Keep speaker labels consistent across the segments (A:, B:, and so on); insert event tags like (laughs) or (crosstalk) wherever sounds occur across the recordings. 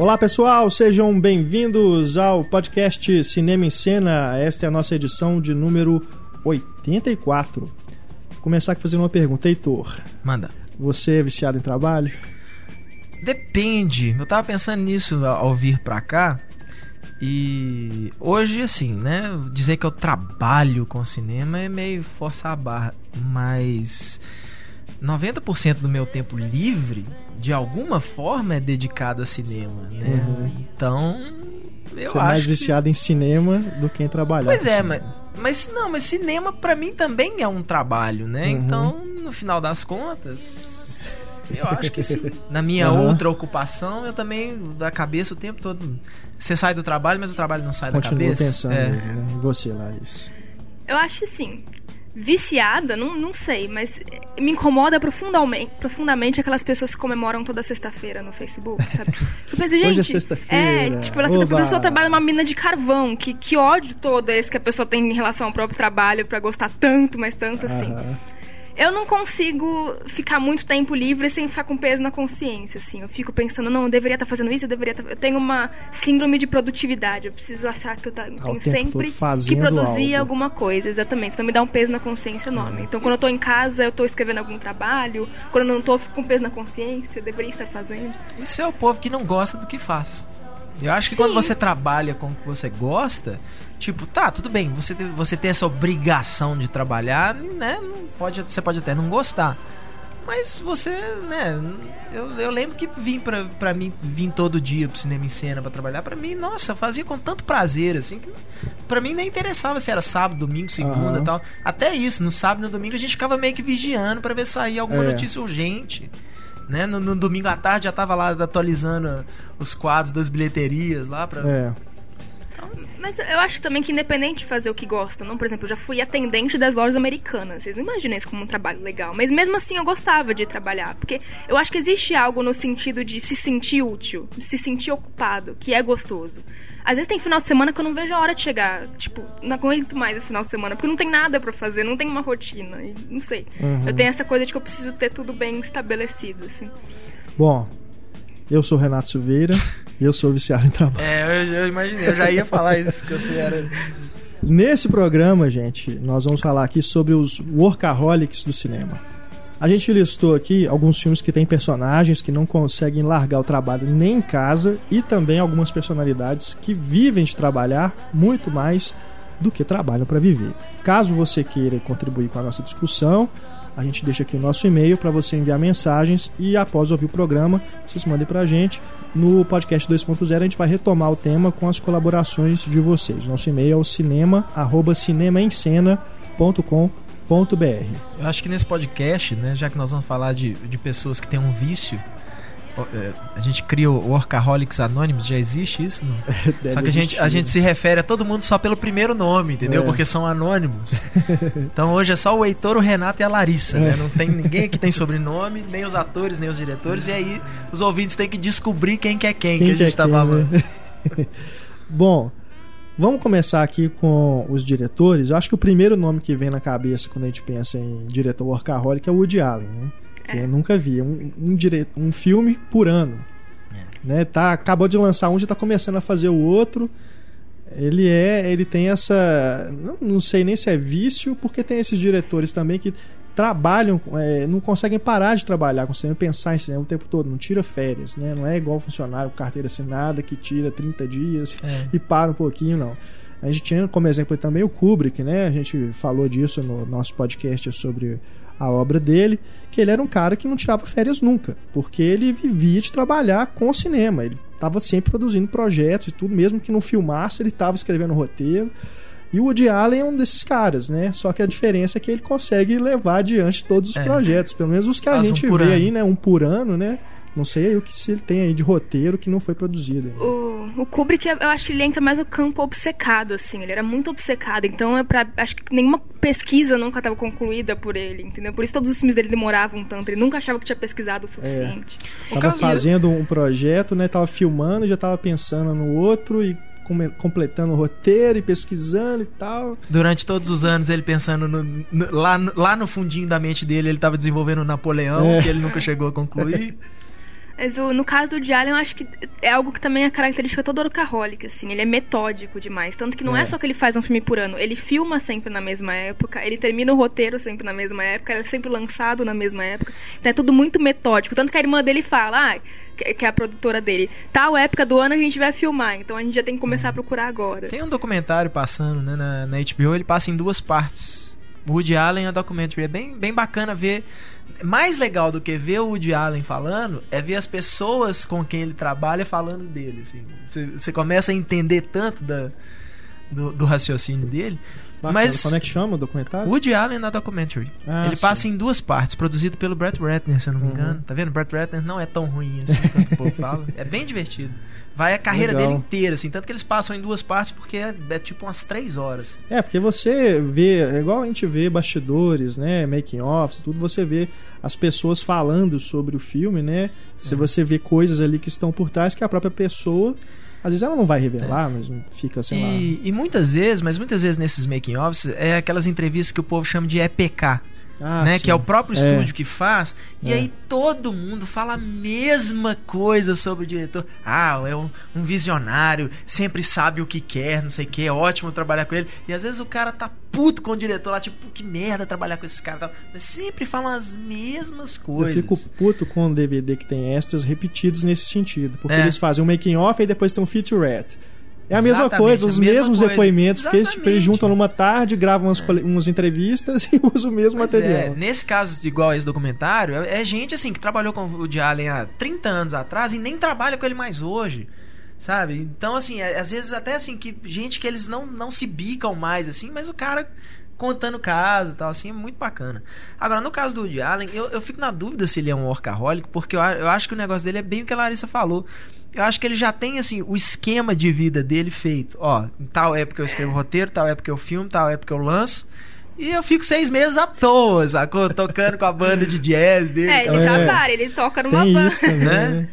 A: Olá pessoal, sejam bem-vindos ao podcast Cinema em Cena. Esta é a nossa edição de número 84. Vou começar aqui fazendo uma pergunta, Heitor.
B: Manda.
A: Você é viciado em trabalho?
B: Depende. Eu tava pensando nisso ao vir pra cá. E hoje, assim, né? Dizer que eu trabalho com cinema é meio forçar a barra. Mas 90% do meu tempo livre, de alguma forma, é dedicado a cinema, né?
A: Uhum.
B: Então, eu
A: Você é
B: acho
A: mais
B: que-
A: viciado em cinema do que em trabalhar.
B: Pois é,
A: cinema.
B: mas, mas não, mas cinema pra mim também é um trabalho, né?
A: Uhum.
B: Então, no final das contas, eu acho que sim. (laughs) Na minha
A: Aham.
B: outra ocupação, eu também da cabeça o tempo todo. Você sai do trabalho, mas o trabalho não sai da
A: Continua
B: cabeça.
A: pensando
B: É.
A: nele, né? E você, Larissa?
C: Eu acho assim, viciada, não, não sei, mas me incomoda profundamente, profundamente aquelas pessoas que comemoram toda sexta-feira no Facebook, sabe? Eu penso, gente,
A: Hoje é sexta-feira.
C: É, tipo, ela, a pessoa trabalha numa mina de carvão, que, que ódio todo esse que a pessoa tem em relação ao próprio trabalho pra gostar tanto, mas tanto assim. Eu não consigo ficar muito tempo livre sem ficar com peso na consciência, assim. Eu fico pensando, não, eu deveria estar fazendo isso, eu deveria estar... Eu tenho uma síndrome de produtividade. Eu preciso achar que eu tá-
A: Ao
C: tenho sempre que produzir
A: algo.
C: alguma coisa, exatamente. Então me dá um peso na consciência enorme. Então quando eu tô em casa, eu tô escrevendo algum trabalho. Quando eu não tô, eu fico com peso na consciência, eu deveria estar fazendo.
B: Isso é o povo que não gosta do que faz. Eu acho que
C: Sim.
B: quando você trabalha com o que você gosta, tipo, tá, tudo bem, você tem, você tem essa obrigação de trabalhar, né? Não pode, você pode até não gostar. Mas você, né? Eu, eu lembro que vim pra, pra mim, vim todo dia pro cinema em cena pra trabalhar. Pra mim, nossa, fazia com tanto prazer, assim, que pra mim nem interessava se era sábado, domingo, segunda
A: Aham.
B: e tal. Até isso, no sábado e no domingo a gente ficava meio que vigiando pra ver se saía alguma
A: É.
B: notícia urgente. Né? No, no domingo à tarde já tava lá atualizando os quadros das bilheterias lá pra.
A: É.
C: Mas eu acho também que independente de fazer o que gosta, não, por exemplo, eu já fui atendente das lojas americanas. Vocês não imaginam isso como um trabalho legal. Mas mesmo assim eu gostava de trabalhar. Porque eu acho que existe algo no sentido de se sentir útil, de se sentir ocupado, que é gostoso. Às vezes tem final de semana que eu não vejo a hora de chegar. Tipo, não aguento mais esse final de semana, porque não tem nada pra fazer, não tem uma rotina. e não sei.
A: Uhum.
C: Eu tenho essa coisa de que eu preciso ter tudo bem estabelecido, assim.
A: Bom, eu sou Renato Silveira e eu sou viciado em trabalho.
B: É, eu, eu imaginei, eu já ia falar isso, que você era.
A: Nesse programa, gente, nós vamos falar aqui sobre os workaholics do cinema. A gente listou aqui alguns filmes que têm personagens que não conseguem largar o trabalho nem em casa e também algumas personalidades que vivem de trabalhar muito mais do que trabalham para viver. Caso você queira contribuir com a nossa discussão, a gente deixa aqui o nosso e-mail para você enviar mensagens e após ouvir o programa, vocês mandem para a gente. No podcast 2.0 a gente vai retomar o tema com as colaborações de vocês. Nosso e-mail é o cinema, arroba cinemaencena.com.br.
B: Eu acho que nesse podcast, né, já que nós vamos falar de, de pessoas que têm um vício, a gente cria o Workaholics Anonymous, já existe isso? Não? (laughs) Só que a gente, a gente se refere a todo mundo só pelo primeiro nome, entendeu?
A: É.
B: Porque são anônimos. (laughs) Então hoje é só o Heitor, o Renato e a Larissa,
A: É.
B: né? Não tem ninguém que tem (laughs) sobrenome, nem os atores, nem os diretores, e aí os ouvintes têm que descobrir quem que é quem, que a
A: é
B: gente tá
A: quem,
B: falando.
A: né? Bom, vamos começar aqui com os diretores. Eu acho que o primeiro nome que vem na cabeça quando a gente pensa em diretor workaholic é o Woody Allen, né? Que eu nunca vi. É Um, um, dire... um filme por ano. Né? Tá, acabou de lançar um, já tá começando a fazer o outro. Ele é, ele tem essa, não, não sei nem se é vício, porque tem esses diretores também que trabalham, é, não conseguem parar de trabalhar com cinema, pensar em cinema o tempo todo, não tira férias, né? Não é igual funcionário com carteira assinada que tira 30 dias
B: É.
A: e para um pouquinho, não. A gente tinha como exemplo também o Kubrick, né? A gente falou disso no nosso podcast sobre a obra dele, que ele era um cara que não tirava férias nunca, porque ele vivia de trabalhar com o cinema. Ele estava sempre produzindo projetos e tudo, mesmo que não filmasse, ele estava escrevendo roteiro. E o Woody Allen é um desses caras, né? Só que a diferença é que ele consegue levar adiante todos os
B: É.
A: projetos, pelo menos os que a
B: um
A: gente
B: por
A: vê
B: ano.
A: aí, né? Um por ano, né? Não sei aí o que se ele tem aí de roteiro que não foi produzido.
C: O, o Kubrick, eu acho que ele entra mais no campo obcecado, assim. Ele era muito obcecado. Então, é pra, acho que nenhuma pesquisa nunca estava concluída por ele, entendeu? Por isso todos os filmes dele demoravam tanto. Ele nunca achava que tinha pesquisado o suficiente.
B: O
A: Tava fazendo um projeto, né? Tava filmando, já tava pensando no outro e completando o roteiro e pesquisando e tal.
B: Durante todos os anos, ele pensando no- no- lá, no- lá no fundinho da mente dele, ele tava desenvolvendo o Napoleão,
A: É.
B: que ele nunca chegou a concluir. (laughs)
C: Mas o- no caso do Allen, eu acho que é algo que também é característica todo workaholic, assim. Ele é metódico demais. Tanto que não é.
A: É.
C: só que ele faz um filme por ano. Ele filma sempre na mesma época, ele termina o roteiro sempre na mesma época, ele é sempre lançado na mesma época. Então é tudo muito metódico. Tanto que a irmã dele fala, ah, que é a produtora dele, tal época do ano a gente vai filmar, então a gente já tem que começar a procurar agora.
B: Tem um documentário passando né, na, na HBO, ele passa em duas partes. O Woody Allen é documentary. É bem, bem bacana ver. Mais legal do que ver o Woody Allen falando é ver as pessoas com quem ele trabalha falando dele. assim. Você começa a entender tanto da, do, do raciocínio dele.
A: Bacana.
B: Mas
A: Como é que chama o documentário?
B: Woody Allen na documentary.
A: Ah,
B: ele
A: sim.
B: passa em duas partes, produzido pelo Brett Ratner, se eu não me
A: Uhum.
B: engano. Tá vendo? Brett Ratner não é tão ruim assim quanto o povo fala. É bem divertido. Vai a carreira
A: Legal.
B: dele inteira, assim. Tanto que eles passam em duas partes porque é, é tipo umas três horas.
A: É, porque você vê, é igual a gente vê bastidores, né, making offs, tudo, você vê as pessoas falando sobre o filme, né? Se você vê coisas ali que estão por trás que a própria pessoa, às vezes ela não vai revelar, mas fica, sei lá.
B: E, e muitas vezes, mas muitas vezes nesses making offs, é aquelas entrevistas que o povo chama de EPK,
A: Ah,
B: né?
A: sim.
B: Que é o próprio
A: É.
B: estúdio que faz. E
A: É.
B: aí todo mundo fala a mesma coisa sobre o diretor. Ah, é um, um visionário, sempre sabe o que quer, não sei o que, é ótimo trabalhar com ele. E às vezes o cara tá puto com o diretor lá, tipo, que merda trabalhar com esses caras. e tal. Mas sempre falam as mesmas
A: Eu
B: coisas.
A: fico puto com o DVD que tem extras repetidos nesse sentido. Porque
B: É.
A: eles fazem um making off e depois tem um featurette. É a mesma
B: Exatamente,
A: coisa, os mesmos
B: coisa.
A: depoimentos, porque eles, tipo, eles
B: Exatamente.
A: juntam numa tarde, gravam umas, cole- umas entrevistas (laughs) e usam o mesmo
B: Pois
A: material.
B: é, nesse caso, igual esse documentário, é, é gente assim que trabalhou com o Woody Allen há 30 anos atrás e nem trabalha com ele mais hoje. Sabe? Então, assim, é- às vezes até assim, que gente que eles não, não se bicam mais, assim, mas o cara contando caso e tal, assim, é muito bacana. Agora, no caso do Woody Allen, eu, eu fico na dúvida se ele é um workaholic, porque eu, eu acho que o negócio dele é bem o que a Larissa falou. Eu acho que ele já tem, assim, o esquema de vida dele feito. Ó, em tal época eu escrevo roteiro, tal época eu filmo, tal época eu lanço. E eu fico seis meses à toa, sacou? Tocando com a banda de jazz dele.
C: É, ele
A: É.
C: trabalha, ele toca numa
A: Tem
C: banda.
A: isso também,
B: Né?
A: né?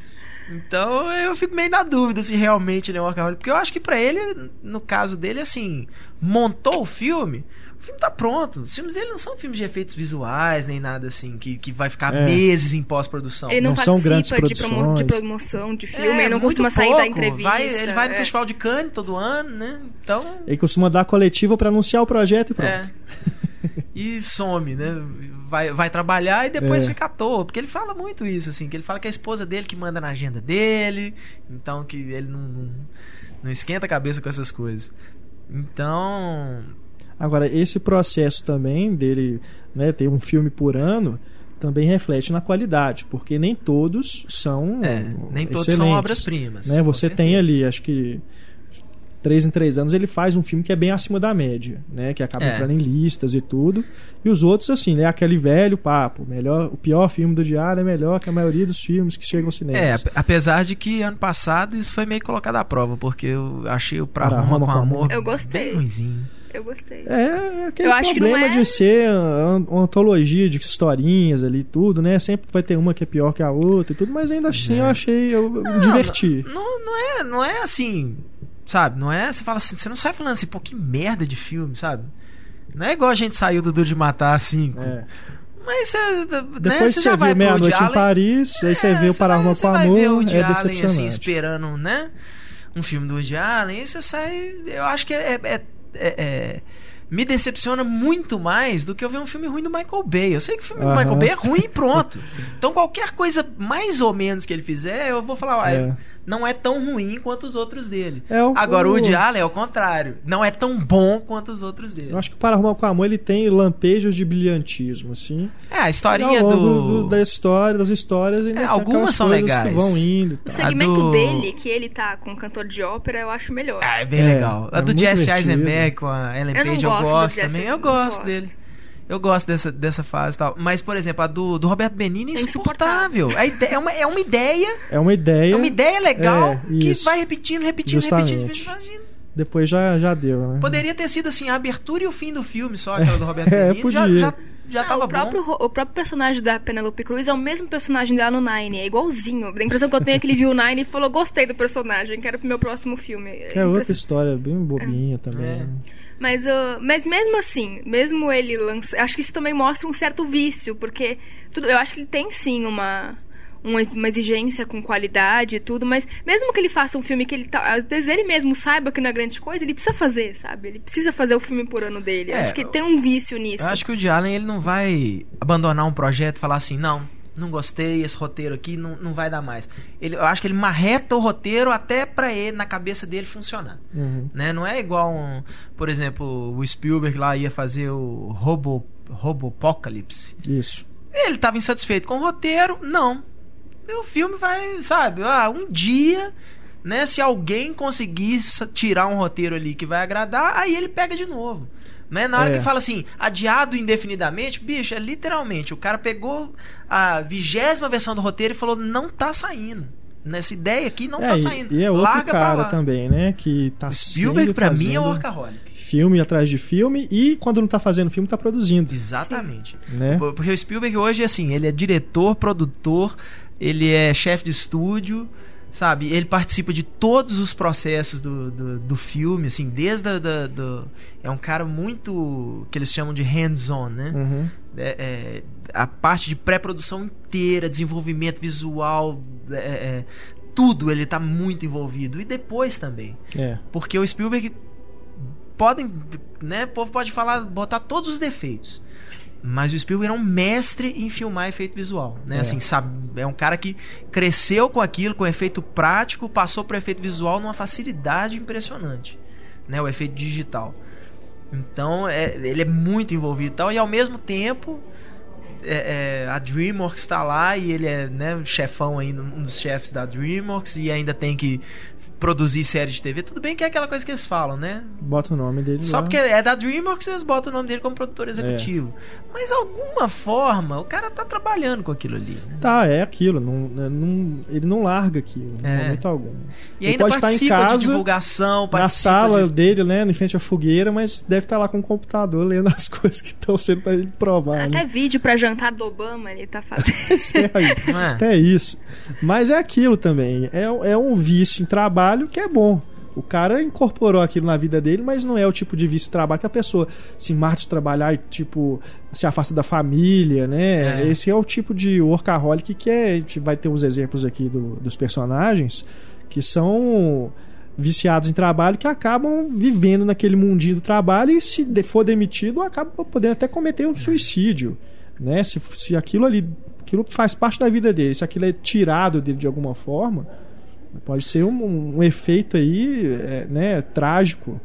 B: Então eu fico meio na dúvida se realmente ele é um workaholic. Porque eu acho que pra ele, no caso dele, assim, montou o filme, filme tá pronto. Os filmes dele não são filmes de efeitos visuais, nem nada assim, que, que vai ficar
A: É.
B: meses em pós-produção.
C: Ele não,
A: Não são grandes
C: participa de, promo- de
A: produções.
C: promoção de filme,
B: É,
C: ele não costuma sair da
B: pouco.
C: entrevista.
B: Vai- ele vai no
C: é.
B: Festival de Cannes todo ano, né? Então.
A: Ele costuma dar coletiva pra anunciar o projeto e pronto.
B: É. E some, né? Vai, vai trabalhar e depois
A: É.
B: fica à toa. Porque ele fala muito isso, assim, que ele fala que é a esposa dele que manda na agenda dele, então que ele não, não, não esquenta a cabeça com essas coisas. Então.
A: Agora, esse processo também dele né, ter um filme por ano também reflete na qualidade, porque nem todos são
B: É, nem todos são obras-primas.
A: Né? Você tem ali, acho que três em três anos ele faz um filme que é bem acima da média, né? Que acaba
B: É.
A: entrando em listas e tudo. E os outros, assim, né? Aquele velho papo. Melhor, o pior filme do diário é melhor que a maioria dos filmes que chegam ao cinema.
B: É, ap- apesar de que ano passado isso foi meio colocado à prova, porque eu achei o Pra Roma com
A: com
B: Amor
C: Amor. Eu gostei.
B: bem ruimzinho.
C: Eu gostei.
A: É, é aquele
C: Eu acho que não
A: problema
C: é-
A: de ser an- uma antologia de historinhas ali e tudo, né? Sempre vai ter uma que é pior que a outra e tudo, mas ainda assim
B: É.
A: eu achei, eu me diverti.
B: Não, não, é, não é assim, sabe? Não é. Você fala assim, você não sai falando assim, pô, que merda de filme, sabe? Não é igual a gente saiu do Duro de Matar assim.
A: É.
B: Mas você. né,
A: Depois
B: você
A: você
B: já vai
A: Meia-Noite
B: Woody
A: em Paris, aí você
B: É,
A: vê o Pararma com
B: vai ver o
A: Amor, é
B: Allen, assim,
A: decepcionante.
B: esperando, né? Um filme do Woody Allen, aí você sai. Eu acho que é. é- é- é- me decepciona muito mais do que eu ver um filme ruim do Michael Bay. Eu sei que o filme do
A: Aham.
B: Michael Bay é ruim e pronto. (laughs) Então qualquer coisa mais ou menos que ele fizer, eu vou falar, ah,
A: É.
B: não é tão ruim quanto os outros dele.
A: É, o-
B: Agora o Woody Allen é o contrário. Não é tão bom quanto os outros dele.
A: Eu acho que o Para Arrumar com Amor ele tem lampejos de brilhantismo, assim.
B: É, a historinha
A: ao longo
B: do...
A: do- da história, das histórias, ainda
B: É,
A: tem
B: algumas são legais.
A: que vão indo.
C: O segmento
B: do-
C: dele, que ele tá com cantor de ópera, eu acho melhor.
B: Ah, é bem
A: É,
B: legal. A
A: é
B: do Jesse
A: divertido.
B: Eisenberg com a Ellen
C: Eu não
B: Page eu
C: gosto do
B: gosto
C: Jesse,
B: também. Eu gosto. dele. Eu gosto dessa, dessa fase e tal. Mas, por exemplo, a do, do Roberto Benini é
C: É
B: insuportável. A ideia, é, uma, é uma ideia.
A: É uma ideia,
B: É uma ideia legal
A: É,
B: que vai repetindo, repetindo,
A: Justamente.
B: repetindo. Imagina.
A: depois já, já deu, né?
B: Poderia ter sido assim, a abertura e o fim do filme, só aquela do Roberto (laughs)
A: É,
B: Benini. Já,
A: podia.
B: já, já
C: Não,
B: tava
C: o, próprio,
B: bom.
C: o próprio personagem da Penelope Cruz é o mesmo personagem dela no Nine, é igualzinho. A impressão que eu tenho é que ele viu o Nine e falou: gostei do personagem, quero pro meu próximo filme.
A: Que é outra história bem bobinha também.
B: É.
A: né?
C: Mas, uh, mas mesmo assim, mesmo ele lança. Acho que isso também mostra um certo vício, porque tudo, eu acho que ele tem sim uma, uma ex- uma exigência com qualidade e tudo, mas mesmo que ele faça um filme que ele tá, às vezes ele mesmo saiba que não é grande coisa, ele precisa fazer, sabe? Ele precisa fazer o filme por ano dele.
B: É,
C: acho que tem um vício nisso.
B: Eu acho que o Woody Allen ele não vai abandonar um projeto e falar assim, não, não gostei, esse roteiro aqui não, não vai dar mais. Ele, eu acho que ele marreta o roteiro até pra ele, na cabeça dele, funcionar.
A: Uhum.
B: Né? Não é igual, um, por exemplo, o Spielberg lá ia fazer o Robo, Robopocalypse.
A: Isso.
B: Ele estava insatisfeito com o roteiro, não. O filme vai, sabe, ah, um dia, né, se alguém conseguir tirar um roteiro ali que vai agradar, aí ele pega de novo. Né? Na hora
A: É.
B: que fala assim, adiado indefinidamente, bicho, é literalmente, o cara pegou a vigésima versão do roteiro e falou, não tá saindo. Nessa ideia aqui não
A: é,
B: tá saindo.
A: E é outro
B: Larga
A: cara também, né? Que tá
B: Spielberg, pra mim, é o
A: fazendo
B: workaholic.
A: Filme atrás de filme e quando não tá fazendo filme, tá produzindo.
B: Exatamente.
A: Né?
B: Por- Porque o Spielberg hoje, assim, ele é diretor, produtor, ele é chefe de estúdio, sabe? Ele participa de todos os processos do, do, do filme, assim, desde a, da- do... É um cara muito... que eles chamam de hands-on, né?
A: Uhum.
B: É, é, a parte de pré-produção inteira, desenvolvimento visual, é, é, tudo ele tá muito envolvido. E depois também.
A: É.
B: Porque o Spielberg podem, né, o povo pode falar, botar todos os defeitos. Mas o Spielberg é um mestre em filmar efeito visual, né?
A: É.
B: Assim, sabe, é um cara que cresceu com aquilo, com efeito prático, passou para efeito visual numa facilidade impressionante, né? O efeito digital. Então, é, ele é muito envolvido e tal, e ao mesmo tempo é, é, a DreamWorks está lá e ele é né, chefão ainda, um dos chefes da DreamWorks e ainda tem que produzir série de TV. Tudo bem que é aquela coisa que eles falam, né?
A: Bota o nome dele
B: Só
A: lá.
B: porque é da DreamWorks eles botam o nome dele como produtor executivo. Mas alguma forma o cara tá trabalhando com aquilo ali. Né?
A: Tá, é aquilo. Não, é, não- ele não larga aquilo, em
B: É.
A: momento algum.
B: E
A: Ele
B: ainda
A: pode estar em
B: participa
A: casa,
B: de divulgação,
A: Na sala
B: de-
A: dele, né, em frente à fogueira, mas deve estar lá com o computador lendo (laughs) as coisas que estão sendo pra ele provar.
C: Até
A: né?
C: vídeo pra jantar do Obama ele tá fazendo. (laughs)
A: É
B: é?
A: Até isso. Mas é aquilo também. É, é um vício em trabalho que é bom. O cara incorporou aquilo na vida dele, mas não é o tipo de vício de trabalho que a pessoa se mata de trabalhar e, tipo, se afasta da família, né?
B: É.
A: Esse é o tipo de workaholic que é. A gente vai ter uns exemplos aqui do- dos personagens que são viciados em trabalho que acabam vivendo naquele mundinho do trabalho e se for demitido acaba podendo até cometer um suicídio, né? Se, se aquilo ali, aquilo faz parte da vida dele, se aquilo é tirado dele de alguma forma, pode ser um, um efeito aí, é, né, trágico.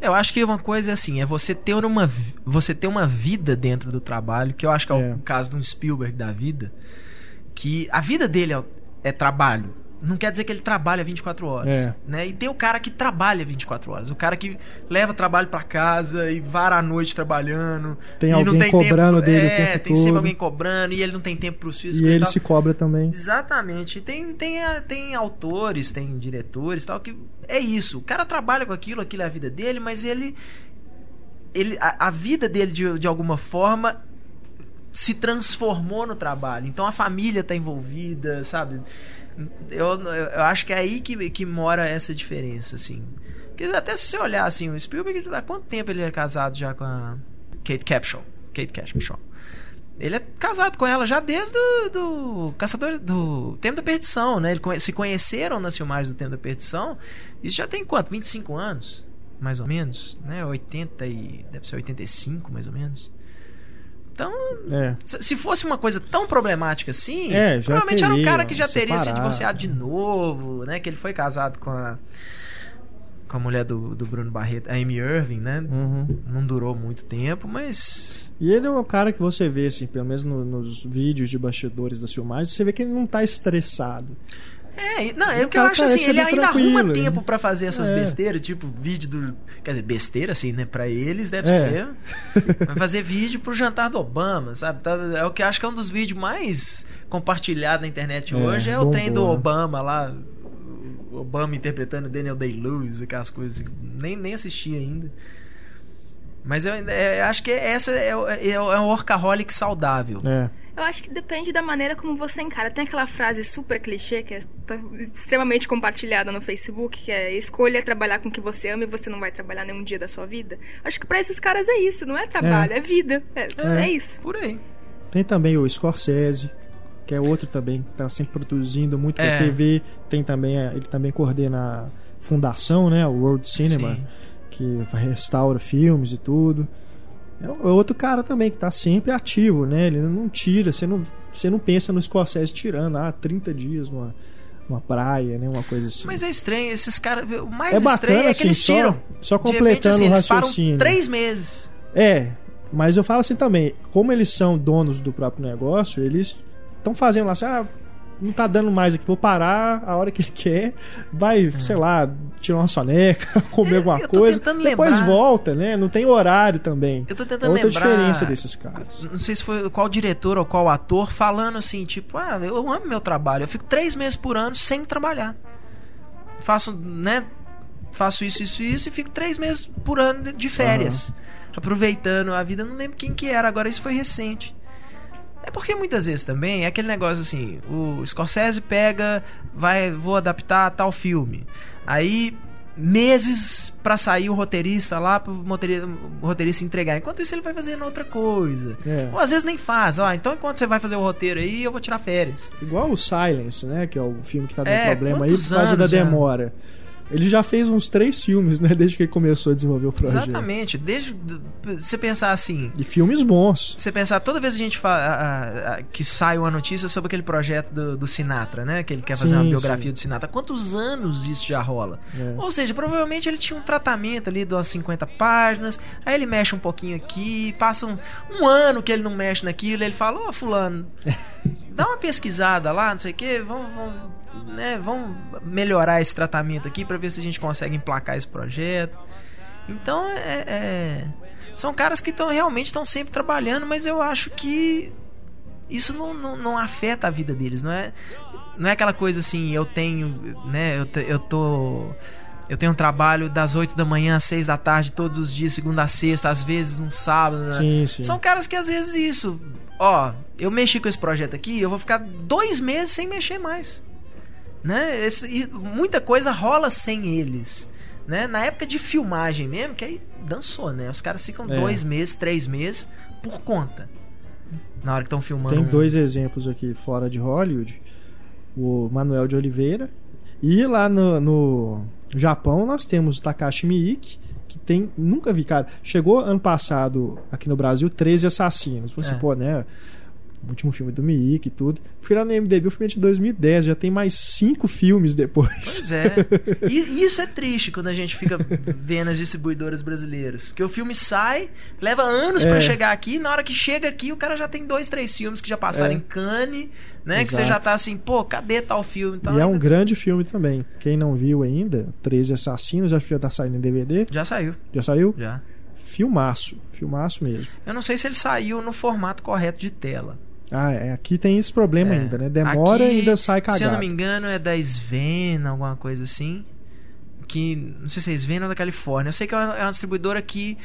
B: Eu acho que uma coisa é assim, é você ter uma você ter uma vida dentro do trabalho, que eu acho que é,
A: É.
B: o caso de um Spielberg da vida, que a vida dele é, é trabalho. Não quer dizer que ele trabalha 24 horas,
A: É.
B: né? E tem o cara que trabalha 24 horas, o cara que leva trabalho pra casa e vara a noite trabalhando.
A: Tem alguém
B: tem
A: cobrando
B: tempo,
A: dele o
B: é, tem sempre
A: todo.
B: alguém cobrando e ele não tem tempo pros filhos.
A: E ele
B: tal.
A: se cobra também.
B: Exatamente. E Tem, tem, tem autores, tem diretores tal, que é isso. O cara trabalha com aquilo, aquilo é a vida dele, mas ele. ele a, a vida dele, de, de alguma forma, se transformou no trabalho. Então a família tá envolvida, sabe? Eu, eu, acho que é aí que, que mora essa diferença, assim. Porque até se você olhar assim, o Spielberg, há quanto tempo ele é casado já com a Kate Capshaw? Kate Capshaw. Ele é casado com ela já desde do, do Caçador do Tempo da Perdição, né? Eles se conheceram nas filmagens do Tempo da Perdição. Isso já tem quanto? 25 anos, mais ou menos, né? 80 e deve ser 85, mais ou menos. Então,
A: É.
B: se se fosse uma coisa tão problemática assim,
A: É,
B: provavelmente era um
A: teria
B: cara que já teria se
A: separado.
B: divorciado de novo, né? Que ele foi casado com a com a mulher do, do Bruno Barreto, a Amy Irving, né?
A: Uhum.
B: Não durou muito tempo, mas
A: E ele é um cara que você vê, assim, pelo menos no- nos vídeos de bastidores das filmagens, você vê que ele não tá estressado.
B: É, não, é
A: O
B: que eu acho assim,
A: parece
B: ele ainda
A: tranquilo,
B: arruma tempo pra fazer essas
A: É.
B: besteiras, tipo vídeo do. Quer dizer, besteira assim, né? Pra eles deve
A: É.
B: ser. Vai fazer vídeo pro jantar do Obama, sabe? Tá- É o que eu acho que é um dos vídeos mais compartilhados na internet
A: É,
B: hoje, é o trem do
A: né?
B: Obama lá. Obama interpretando Daniel Day-Lewis, aquelas coisas. Nem, nem assisti ainda. Mas eu ainda- é, acho que essa é, é, o- é um workaholic saudável.
A: É.
C: Eu acho que depende da maneira como você encara. Tem aquela frase super clichê que é tá extremamente compartilhada no Facebook, que é escolha trabalhar com o que você ama e você não vai trabalhar nenhum dia da sua vida. Acho que pra esses caras é isso, não é trabalho, é, vida. É,
A: É.
C: é isso.
B: Por aí.
A: Tem também o Scorsese, que é outro também que está sempre produzindo muito pra
B: É.
A: TV. Tem também, a- ele também coordena a fundação, né? O World Cinema,
B: Sim.
A: que restaura filmes e tudo. É é outro cara também que tá sempre ativo, né? Ele não tira, você não, você não pensa no Scorsese tirando, ah, 30 dias numa, numa praia, né? Uma coisa assim.
B: Mas é estranho, esses caras. O mais
A: é
B: estranho
A: bacana,
B: é que
A: assim,
B: eles
A: só,
B: tiram.
A: só
B: repente,
A: completando
B: assim,
A: o
B: eles
A: raciocínio.
B: três meses.
A: É, mas eu falo assim também, como eles são donos do próprio negócio, eles estão fazendo lá assim, ah, não tá dando mais aqui, vou parar a hora que ele quer, vai, sei lá, tirar uma soneca, (laughs) comer
B: É,
A: alguma coisa, depois
B: lembrar.
A: volta, né? Não tem horário também.
B: Eu tô tentando
A: Outra
B: lembrar.
A: diferença desses caras.
B: Não sei se foi qual diretor ou qual ator falando assim, tipo, ah, eu amo meu trabalho. Eu fico três meses por ano sem trabalhar. Faço, né? Faço isso, isso, isso e fico três meses por ano de- férias. Aproveitando a vida. Não lembro quem que era, agora isso foi recente. É porque muitas vezes também é aquele negócio assim, o Scorsese pega, vai, vou adaptar tal filme. Aí meses pra sair o roteirista lá pro motori- o roteirista entregar. Enquanto isso ele vai fazendo outra coisa.
A: É.
B: Ou às vezes nem faz, ó, então enquanto você vai fazer o roteiro aí, eu vou tirar férias.
A: Igual o Silence, né? Que é o filme que tá dando
B: É,
A: problema aí por causa da
B: anos já?
A: Ele já fez uns três filmes, né? Desde que ele começou a desenvolver o projeto.
B: Exatamente. Desde você pensar assim,
A: E filmes bons.
B: Você pensar, toda vez a gente fala que sai uma notícia sobre aquele projeto do, do Sinatra, né? Que ele quer fazer
A: Sim,
B: uma biografia
A: sim.
B: do Sinatra. Quantos anos isso já rola?
A: É.
B: Ou seja, provavelmente ele tinha um tratamento ali de umas 50 páginas, aí ele mexe um pouquinho aqui, passa um, um ano que ele não mexe naquilo, ele fala, ó, fulano, (laughs) dá uma pesquisada lá, não sei o que, vamos, vamos, né, vamos melhorar esse tratamento aqui pra ver se a gente consegue emplacar esse projeto. Então, é, é- são caras que estão realmente estão sempre trabalhando, mas eu acho que isso não, não, não afeta a vida deles, não é? Não é aquela coisa assim, eu tenho, né, eu, eu tô eu tenho um trabalho das 8 da manhã às 6 da tarde todos os dias, segunda a sexta, às vezes um sábado, né?
A: Sim, sim.
B: São caras que às vezes isso, ó, eu mexi com esse projeto aqui, eu vou ficar dois meses sem mexer mais, né? Esse- muita coisa rola sem eles, né? Na época de filmagem mesmo, que aí dançou, né? Os caras ficam
A: É.
B: dois meses, três meses por conta. Na hora que estão filmando.
A: Tem
B: um-
A: dois exemplos aqui fora de Hollywood. O Manuel de Oliveira. E lá no, no Japão nós temos o Takashi Miike, que tem. Nunca vi, cara. Chegou ano passado aqui no Brasil 13 Assassinos. Você,
B: É.
A: pô, né? O último filme do Miike e tudo. Fui lá no MDB, o filme é de 2010, já tem mais cinco filmes depois.
B: Pois é. E isso é triste quando a gente fica vendo as distribuidoras brasileiras. Porque o filme sai, leva anos pra
A: É.
B: chegar aqui, e na hora que chega aqui, o cara já tem dois, três filmes que já passaram
A: É.
B: em Cannes, né? Que você
A: Exato.
B: já tá assim, pô, cadê tal filme? Então,
A: e é um grande filme também. Quem não viu ainda, 13 Assassinos, acho que já tá saindo em DVD.
B: Já saiu,
A: Já saiu?
B: já.
A: Filmaço. Filmaço mesmo.
B: Eu não sei se ele saiu no formato correto de tela.
A: Ah, é, aqui tem esse problema
B: É.
A: ainda, né? Demora
B: Aqui,
A: e ainda sai
B: Se eu
A: cagado.
B: não me engano, é da Sven, alguma coisa assim. Que. Não sei se é Sven ou da Califórnia. Eu sei que é uma, é uma distribuidora que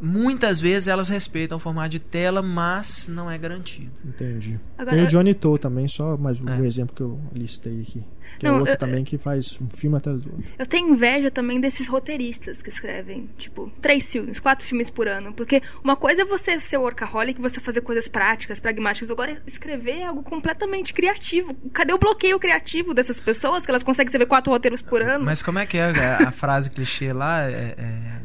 B: muitas vezes elas respeitam o formato de tela, mas não é garantido.
A: Entendi.
C: Agora,
A: tem o Johnny Toe também, só mais um
B: É.
A: exemplo que eu listei aqui. Que
C: Não,
A: é outro
C: eu-
A: também que faz um filme atrás do outro.
C: Eu tenho inveja também desses roteiristas que escrevem, tipo, três filmes, quatro filmes por ano. Porque uma coisa é você ser workaholic, você fazer coisas práticas, pragmáticas. Agora, escrever é algo completamente criativo. Cadê o bloqueio criativo dessas pessoas que elas conseguem escrever quatro roteiros por ano?
B: Mas como é que é a, a (laughs) frase clichê lá? É, é-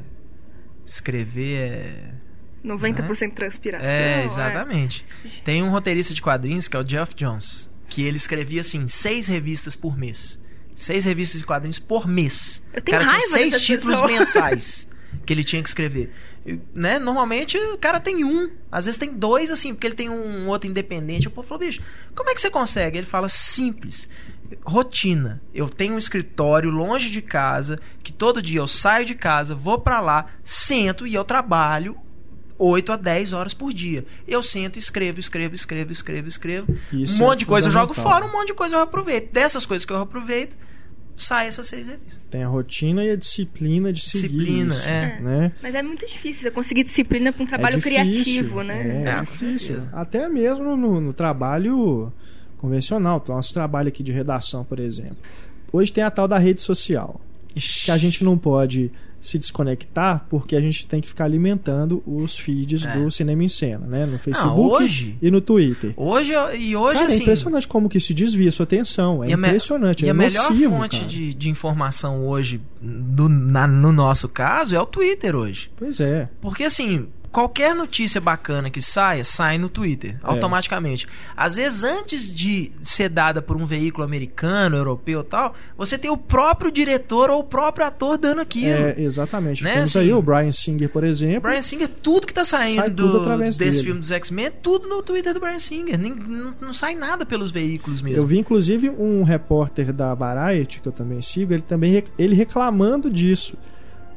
B: escrever é.
C: 90% transpiração.
B: É, exatamente. Tem um roteirista de quadrinhos que é o Jeff Jones, que ele escrevia assim, seis revistas por mês. Seis revistas de quadrinhos por mês.
C: Eu tenho
B: o cara
C: raiva
B: tinha seis títulos
C: pessoas.
B: mensais (laughs) que ele tinha que escrever. Né? Normalmente o cara tem um, às vezes tem dois, assim, porque ele tem um outro independente. O povo falou, bicho, como é que você consegue? Ele fala simples. Rotina. Eu tenho um escritório longe de casa, que todo dia eu saio de casa, vou pra lá, sento e eu trabalho 8 a 10 horas por dia. Eu sento, escrevo, escrevo, escrevo, escrevo, escrevo.
A: Isso
B: um
A: é
B: monte de coisa eu jogo fora, um monte de coisa eu aproveito. Dessas coisas que eu aproveito, sai essas seis revistas.
A: Tem a rotina e a disciplina de seguir
B: Disciplina,
A: isso,
B: é.
A: né?
C: Mas é muito difícil você conseguir disciplina pra um trabalho
A: é difícil,
C: criativo, né?
A: É,
B: É,
A: é difícil. Até mesmo no, no trabalho convencional. Então, nosso trabalho aqui de redação, por exemplo. Hoje tem a tal da rede social.
B: Ixi.
A: que a gente não pode se desconectar porque a gente tem que ficar alimentando os feeds
B: É.
A: do Cinema em Cena, né? No Facebook
B: hoje-
A: e no Twitter.
B: Hoje, e hoje
A: Cara, é
B: assim.
A: impressionante como que isso desvia a sua atenção. É impressionante,
B: E
A: é
B: a melhor
A: nocivo,
B: fonte
A: cara.
B: de, de informação hoje, do- na- no nosso caso, é o Twitter hoje.
A: Pois é.
B: Porque assim, qualquer notícia bacana que saia, sai no Twitter, automaticamente. Às vezes, antes de ser dada por um veículo americano, europeu tal, você tem o próprio diretor ou o próprio ator dando aquilo.
A: É, exatamente.
B: Né,
A: Temos
B: assim,
A: aí o Brian Singer, por exemplo.
B: Brian Singer, tudo que tá saindo
A: Sai tudo
B: do-
A: através
B: desse
A: dele.
B: filme dos X-Men, é tudo no Twitter do Brian Singer. Nem- não, não sai nada pelos veículos mesmo.
A: Eu vi inclusive um repórter da Variety, que eu também sigo, ele também ele reclamando disso.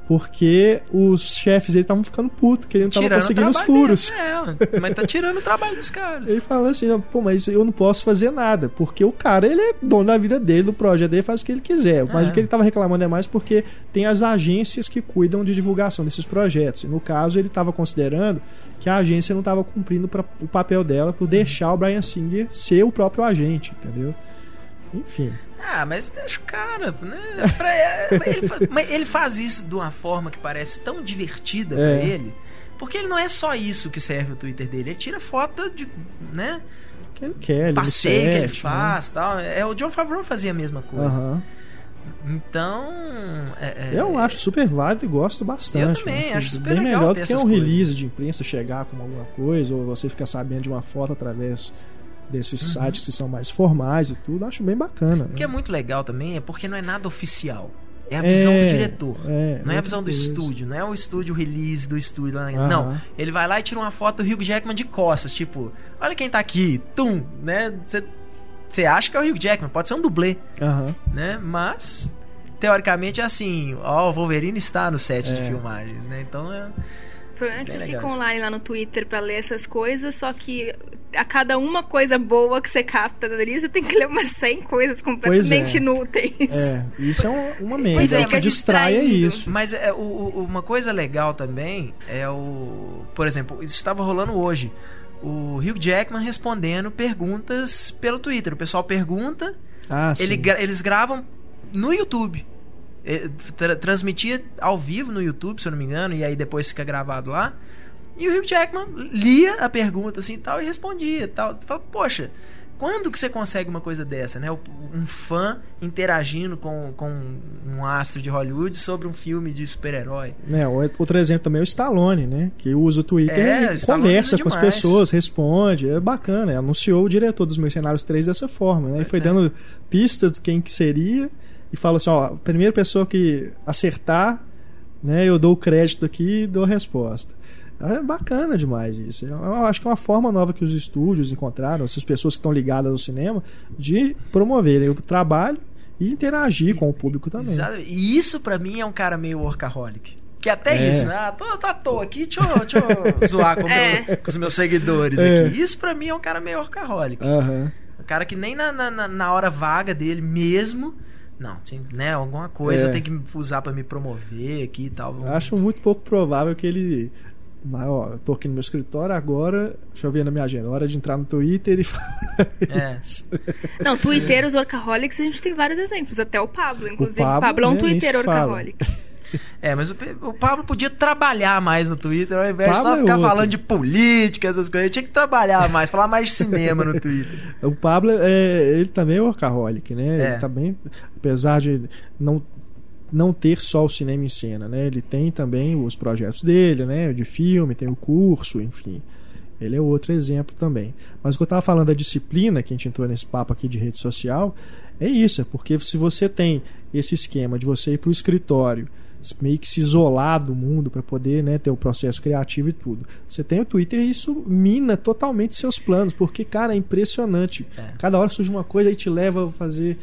A: Porque os chefes dele estavam ficando putos, que ele não
B: o
A: conseguindo os furos.
B: deles. É, mas tá tirando o trabalho dos caras.
A: Ele falou assim, "Não, pô, mas eu não posso fazer nada, porque o cara, ele é dono da vida dele, do projeto dele, faz o que ele quiser. Mas
B: É.
A: o que ele tava reclamando é mais porque tem as agências que cuidam de divulgação desses projetos. E no caso, ele estava considerando que a agência não estava cumprindo pra, o papel dela por deixar o Brian Singer ser o próprio agente, entendeu? Enfim.
B: Ah, mas deixa o cara, né? Pra- ele, fa- ele faz isso de uma forma que parece tão divertida pra
A: É.
B: ele. Porque ele não é só isso que serve o Twitter dele. Ele tira foto de, né?
A: Que ele quer, ele
B: Passeio que ele
A: né?
B: faz tal. É, o John Favreau fazia a mesma coisa. Então. é- é-
A: Eu acho super válido e gosto bastante.
B: Eu também,
A: né?
B: acho super
A: bem
B: legal
A: melhor do que um
B: coisas.
A: release de imprensa chegar com alguma coisa, ou você ficar sabendo de uma foto através desses
B: Uhum.
A: sites que são mais formais e tudo. Acho bem bacana.
B: O que
A: né?
B: é muito legal também é porque não é nada oficial. É a
A: É,
B: visão do diretor.
A: é,
B: não é a visão do
A: coisa.
B: estúdio, não é o estúdio release do estúdio.
A: Aham.
B: Não, ele vai lá e tira uma foto do Hugh Jackman de costas, tipo, olha quem tá aqui, tum, né? Você acha que é o Hugh Jackman, pode ser um dublê,
A: Aham.
B: né? Mas teoricamente é assim, ó, o Wolverine está no set de
A: É.
B: filmagens, né? Então é
C: problema é que
B: Bem
C: você
B: legal
C: fica
B: isso.
C: online lá no Twitter pra ler essas coisas, só que a cada uma coisa boa que você capta dali, você tem que ler umas 100 coisas completamente
A: é.
C: inúteis.
A: É, isso é uma, uma merda.
B: Pois é,
A: o que distrai é isso.
B: Mas é, o- o- uma coisa legal também é o. Por exemplo, isso estava rolando hoje. O Hugh Jackman respondendo perguntas pelo Twitter. O pessoal pergunta,
A: Ah,
B: ele eles gravam no YouTube. É, tra- transmitia ao vivo no YouTube, se eu não me engano, e aí depois fica gravado lá. E o Hugh Jackman lia a pergunta assim e tal e respondia tal. Você fala, poxa, quando que você consegue uma coisa dessa, né? Um fã interagindo com, com um astro de Hollywood sobre um filme de super-herói.
A: É, outro exemplo também é o Stallone, né? Que usa o Twitter
B: É,
A: e conversa com as pessoas, responde. É bacana. Anunciou o diretor dos Mercenários 3 dessa forma, né? E foi
B: é.
A: dando pistas de quem que seria. E falou assim: ó, a primeira pessoa que acertar, né? Eu dou o crédito aqui e dou a resposta. É bacana demais isso. Eu acho que é uma forma nova que os estúdios encontraram, essas pessoas que estão ligadas ao cinema, de promoverem o trabalho e interagir com o público também.
B: Exato. E isso pra mim é um cara meio workaholic. Que até
A: É.
B: isso, né? Ah, tô, tô à toa aqui, deixa eu, deixa eu (laughs) zoar com, o
C: É.
B: meu- com os meus seguidores
A: É.
B: aqui. Isso pra mim é um cara meio workaholic.
A: Aham.
B: Um cara que nem na, na- na hora vaga dele mesmo. Não, tem, né? Alguma coisa
A: É.
B: eu tenho que usar pra me promover aqui e tal.
A: Acho muito pouco provável que ele. Mas, ó, eu tô aqui no meu escritório agora. Deixa eu ver na minha agenda. Hora de entrar no Twitter e (laughs) falar.
B: É.
A: isso.
C: Não, twitteiros workaholics, a gente tem vários exemplos. Até o Pablo, inclusive. O
A: Pablo,
C: Pablo, é um
A: nem
C: twitteiro
A: se fala.
B: É, mas o, o Pablo podia trabalhar mais no Twitter, ao invés de só
A: é
B: ficar
A: outro.
B: falando de política, essas coisas. Ele tinha que trabalhar mais, falar mais de cinema no Twitter. (laughs)
A: O Pablo, é, ele também é workaholic, né?
B: É.
A: Ele também, apesar de não, não ter só o cinema em cena, né? Ele tem também os projetos dele, né? De filme, tem o curso, enfim. Ele é outro exemplo também. Mas o que eu estava falando da disciplina, que a gente entrou nesse papo aqui de rede social, é isso. É porque se você tem esse esquema de você ir para o escritório, meio que se isolar do mundo para poder né, ter o processo criativo e tudo. Você tem o Twitter e isso mina totalmente seus planos, porque, cara, é impressionante.
B: É.
A: Cada hora surge uma coisa e te leva a fazer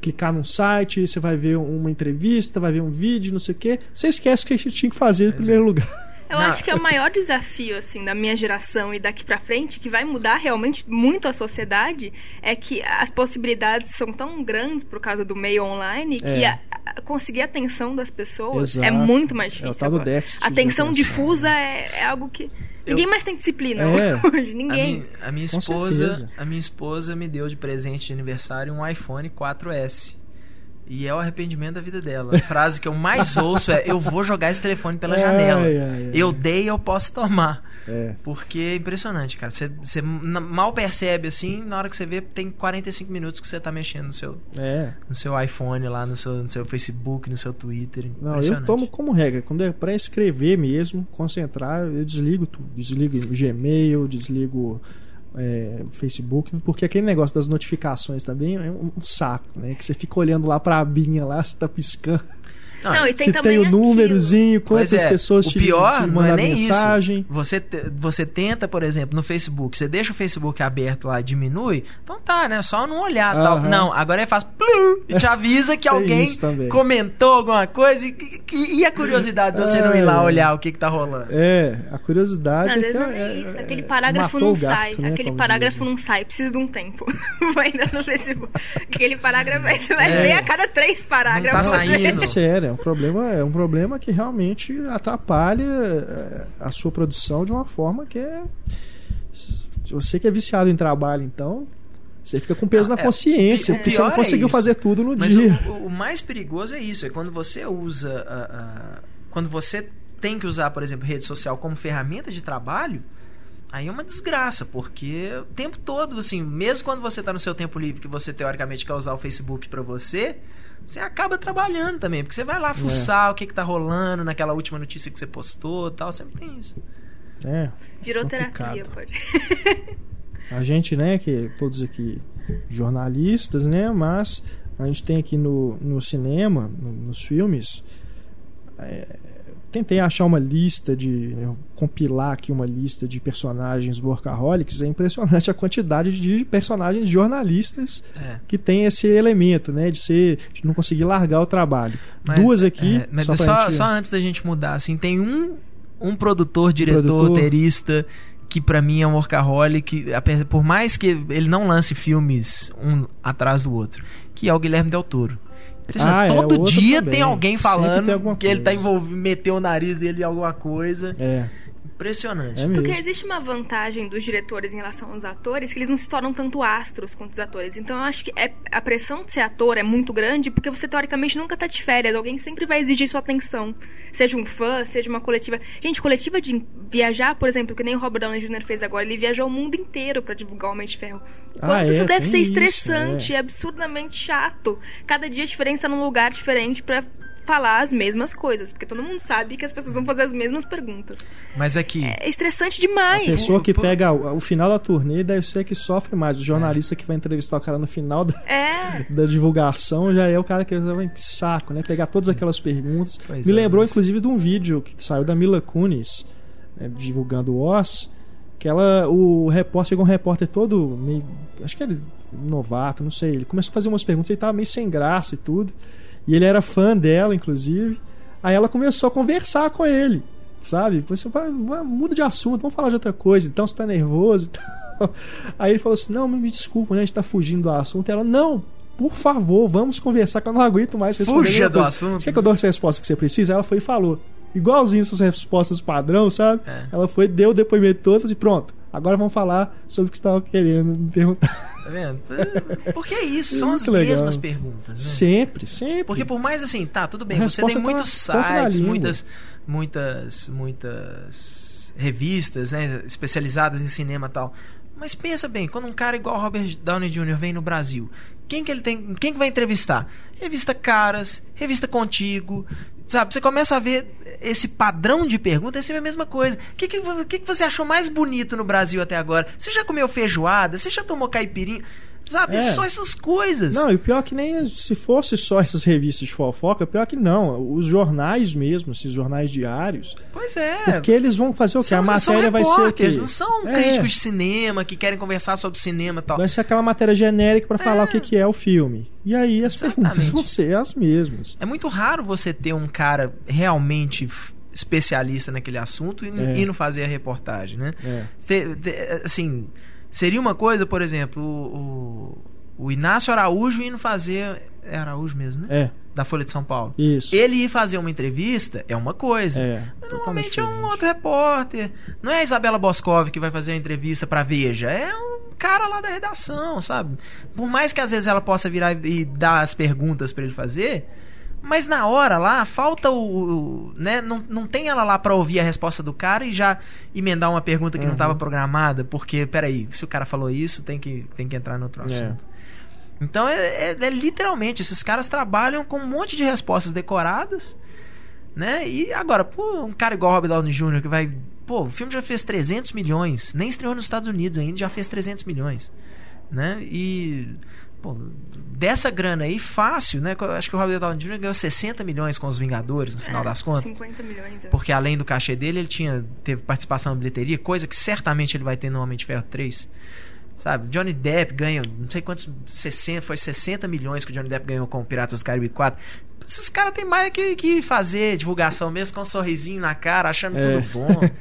A: clicar num site, você vai ver uma entrevista, vai ver um vídeo, não sei o quê. Você esquece o que você tinha que fazer em primeiro lugar.
C: Eu
B: Não.
C: acho que é o maior desafio, assim, da minha geração e daqui pra frente, que vai mudar realmente muito a sociedade, é que as possibilidades são tão grandes por causa do meio online que
A: É.
C: a- a- conseguir a atenção das pessoas
A: Exato.
C: é muito mais
A: É o
C: difícil.
A: do
C: agora.
A: déficit
C: a
A: de
C: atenção difusa é, é algo que. Ninguém mais tem disciplina
A: É.
C: hoje.
B: A
C: Ninguém.
B: minha, a minha esposa,
A: certeza.
B: a minha esposa me deu de presente de aniversário um iPhone 4S. E é o arrependimento da vida dela. A frase que eu mais ouço é: Eu vou jogar esse telefone pela
A: Ai,
B: janela.
A: ai, ai.
B: Eu dei, eu posso tomar.
A: É.
B: Porque é impressionante, cara. Você, mal percebe assim, na hora que você vê, tem 45 minutos que você tá mexendo no seu,
A: É.
B: no seu iPhone lá, no seu, no seu Facebook, no seu Twitter.
A: Não, eu tomo como regra. Quando é pra escrever mesmo, concentrar, eu desligo tudo. Desligo o Gmail, desligo é, Facebook, porque aquele negócio das notificações também é um, um saco, né? Que você fica olhando lá pra abinha lá, se tá piscando.
B: Não,
C: Não, e tem
A: se tem o númerozinho, quantas
B: é,
A: pessoas
B: o
A: te,
B: pior
A: te
B: não é
A: mandaram
B: nem
A: mensagem.
B: isso. Você, te- você tenta, por exemplo, no Facebook, você deixa o Facebook aberto lá e diminui, então tá, né? Só não olhar tal.
A: Aham.
B: Não, agora ele faz plum, e te avisa que
A: Tem (laughs)
B: alguém comentou alguma coisa e, e- e a curiosidade de você não ir lá
A: Ai,
B: olhar o que, que tá rolando.
A: É, a curiosidade
C: Não, às
A: é,
C: vezes não é
A: é-
C: isso.
A: é-
C: Aquele parágrafo não
A: gato,
C: sai.
A: né,
C: Aquele parágrafo
A: dizem.
C: não sai. Preciso de um tempo. (laughs) vai ainda no Facebook. Aquele parágrafo aí você vai
B: É.
C: ler a cada três parágrafos.
B: Não tá saindo.
A: É sério, é um problema, é um problema que realmente atrapalha é, a sua produção de uma forma que é. Se você que é viciado em trabalho, então, você fica com peso
B: Não,
A: na
B: é,
A: consciência, porque você não
B: é
A: conseguiu
B: isso.
A: fazer tudo no
B: Mas
A: dia.
B: o, o mais perigoso é isso, é quando você usa. a- a- quando você tem que usar, por exemplo, rede social como ferramenta de trabalho, aí é uma desgraça, porque o tempo todo, assim, mesmo quando você está no seu tempo livre, que você teoricamente quer usar o Facebook para você, você acaba trabalhando também, porque você vai lá fuçar o que, que tá rolando naquela última notícia que você postou tal, sempre tem isso.
A: É,
C: Virou
A: Complicado.
C: terapia, pode. (laughs)
A: a gente, né, que todos aqui jornalistas, né, mas a gente tem aqui no, no cinema, no- nos filmes, é, tentei achar uma lista de né, compilar aqui uma lista de personagens workaholics, é impressionante a quantidade de personagens jornalistas
B: É.
A: que tem esse elemento, né, de ser de não conseguir largar o trabalho.
B: Mas,
A: Duas aqui,
B: é, mas
A: só
B: só,
A: gente-
B: só antes da gente mudar, assim, tem um, um produtor, diretor,
A: Produtor.
B: roteirista que pra mim é um workaholic, por mais que ele não lance filmes um atrás do outro, que é o Guilherme Del Toro.
A: Ah, é,
B: Todo dia
A: também.
B: tem alguém falando
A: tem
B: que ele tá envolvido, meteu o nariz dele em alguma coisa.
A: É,
B: Impressionante.
A: é mesmo.
C: Porque existe uma vantagem dos diretores em relação aos atores que eles não se tornam tanto astros quanto os atores. Então eu acho que é, a pressão de ser ator é muito grande porque você teoricamente nunca tá de férias. Alguém sempre vai exigir sua atenção. Seja um fã, seja uma coletiva. Gente, coletiva de viajar, por exemplo, que nem o Robert Downey Jr. fez agora, ele viajou o mundo inteiro pra divulgar o Homem de Ferro. O
A: Ah, é,
C: isso deve ser
A: isso,
C: estressante,
A: é.
C: é absurdamente chato. Cada dia a diferença tá num lugar diferente pra falar as mesmas coisas, porque todo mundo sabe que as pessoas vão fazer as mesmas perguntas.
B: Mas aqui,
C: É estressante
A: A
C: demais.
A: pessoa que pega o, o final da turnê deve ser que sofre mais. O jornalista que vai entrevistar o cara no final da,
C: É. (laughs)
A: da divulgação já é o cara que vai que saco, né? Pegar todas aquelas perguntas.
B: Pois
A: Me
B: é,
A: lembrou,
B: mas-
A: inclusive, de um vídeo que saiu da Mila Kunis, né, divulgando o Oz. Que ela, o repórter, chegou um repórter todo meio. Acho que ele novato, não sei. Ele começou a fazer umas perguntas, ele tava meio sem graça e tudo. E ele era fã dela, inclusive. Aí ela começou a conversar com ele, sabe? Você vai, muda de assunto, vamos falar de outra coisa. Então você tá nervoso e (laughs) tal. Aí ele falou assim: Não, me desculpa, né? A gente tá fugindo do assunto. Ela, não, por favor, vamos conversar, que eu não aguento mais responder.
B: Fuja do
A: coisa.
B: assunto.
A: Você quer que eu dou essa resposta que você precisa? Ela foi e falou. Igualzinho essas respostas padrão, sabe?
B: É.
A: Ela foi, deu o depoimento todas e pronto. Agora vamos falar sobre o que você estava querendo me perguntar.
B: tá vendo? Porque é isso,
A: É
B: são as
A: legal.
B: mesmas perguntas, né?
A: Sempre, sempre.
B: Porque por mais assim, tá, tudo bem, você tem
A: tá
B: muitos
A: da
B: sites, muitas, muitas, muitas revistas, né, especializadas em cinema e tal. Mas pensa bem, quando um cara igual Robert Downey Jr. vem no Brasil, quem que ele tem, quem que vai entrevistar? Revista Caras, revista Contigo, sabe? Você começa a ver esse padrão de pergunta, é sempre a mesma coisa. O que, que, que, que você achou mais bonito no Brasil até agora? Você já comeu feijoada? Você já tomou caipirinha? Sabe?
A: É.
B: Só essas coisas.
A: Não, e o pior é que nem se fosse só essas revistas de fofoca, pior que não. Os jornais mesmo, esses jornais diários,
B: Pois é.
A: porque eles vão fazer o quê? A matéria vai ser o quê?
B: repórteres, não são
A: É.
B: críticos de cinema que querem conversar sobre cinema e tal.
A: Vai ser aquela matéria genérica para falar o que, que é o filme. E aí as
B: Exatamente.
A: perguntas vão ser as mesmas.
B: É muito raro você ter um cara realmente especialista naquele assunto e,
A: É.
B: e não fazer a reportagem, né?
A: É.
B: Assim, seria uma coisa, por exemplo, o, o, Inácio Araújo indo fazer. É Araújo mesmo, né?
A: É,
B: Da Folha de São Paulo.
A: isso.
B: Ele ir fazer uma entrevista é uma coisa.
A: É,
B: Mas Normalmente é um
A: diferente.
B: outro repórter. Não é a Isabela Boscov que vai fazer a entrevista pra Veja. É um cara lá da redação, sabe? Por mais que às vezes ela possa virar e dar as perguntas para ele fazer, mas na hora lá, falta o. né? Não, não tem ela lá pra ouvir a resposta do cara e já emendar uma pergunta que
A: Uhum.
B: não estava programada, porque, peraí, se o cara falou isso, tem que, tem que entrar no outro assunto. Então é, é- é literalmente, esses caras trabalham com um monte de respostas decoradas, né? E agora, pô, um cara igual o Robert Downey Jr. que vai. Pô, o filme já fez 300 milhões, nem estreou nos Estados Unidos ainda, já fez 300 milhões, né? E. Pô, dessa grana aí, fácil, né? Eu Acho que o Robert Downey Jr. ganhou 60 milhões com os Vingadores, no final
C: É,
B: das contas.
C: 50 milhões. eu-
B: Porque além do cachê dele, ele tinha teve participação na bilheteria, coisa que certamente ele vai ter no Homem de Ferro 3. Sabe? Johnny Depp ganha, não sei quantos, 60, foi 60 milhões que o Johnny Depp ganhou com o Piratas do Caribe 4. Esses caras têm mais que, que fazer divulgação mesmo com um sorrisinho na cara, achando
A: É.
B: tudo bom. (laughs)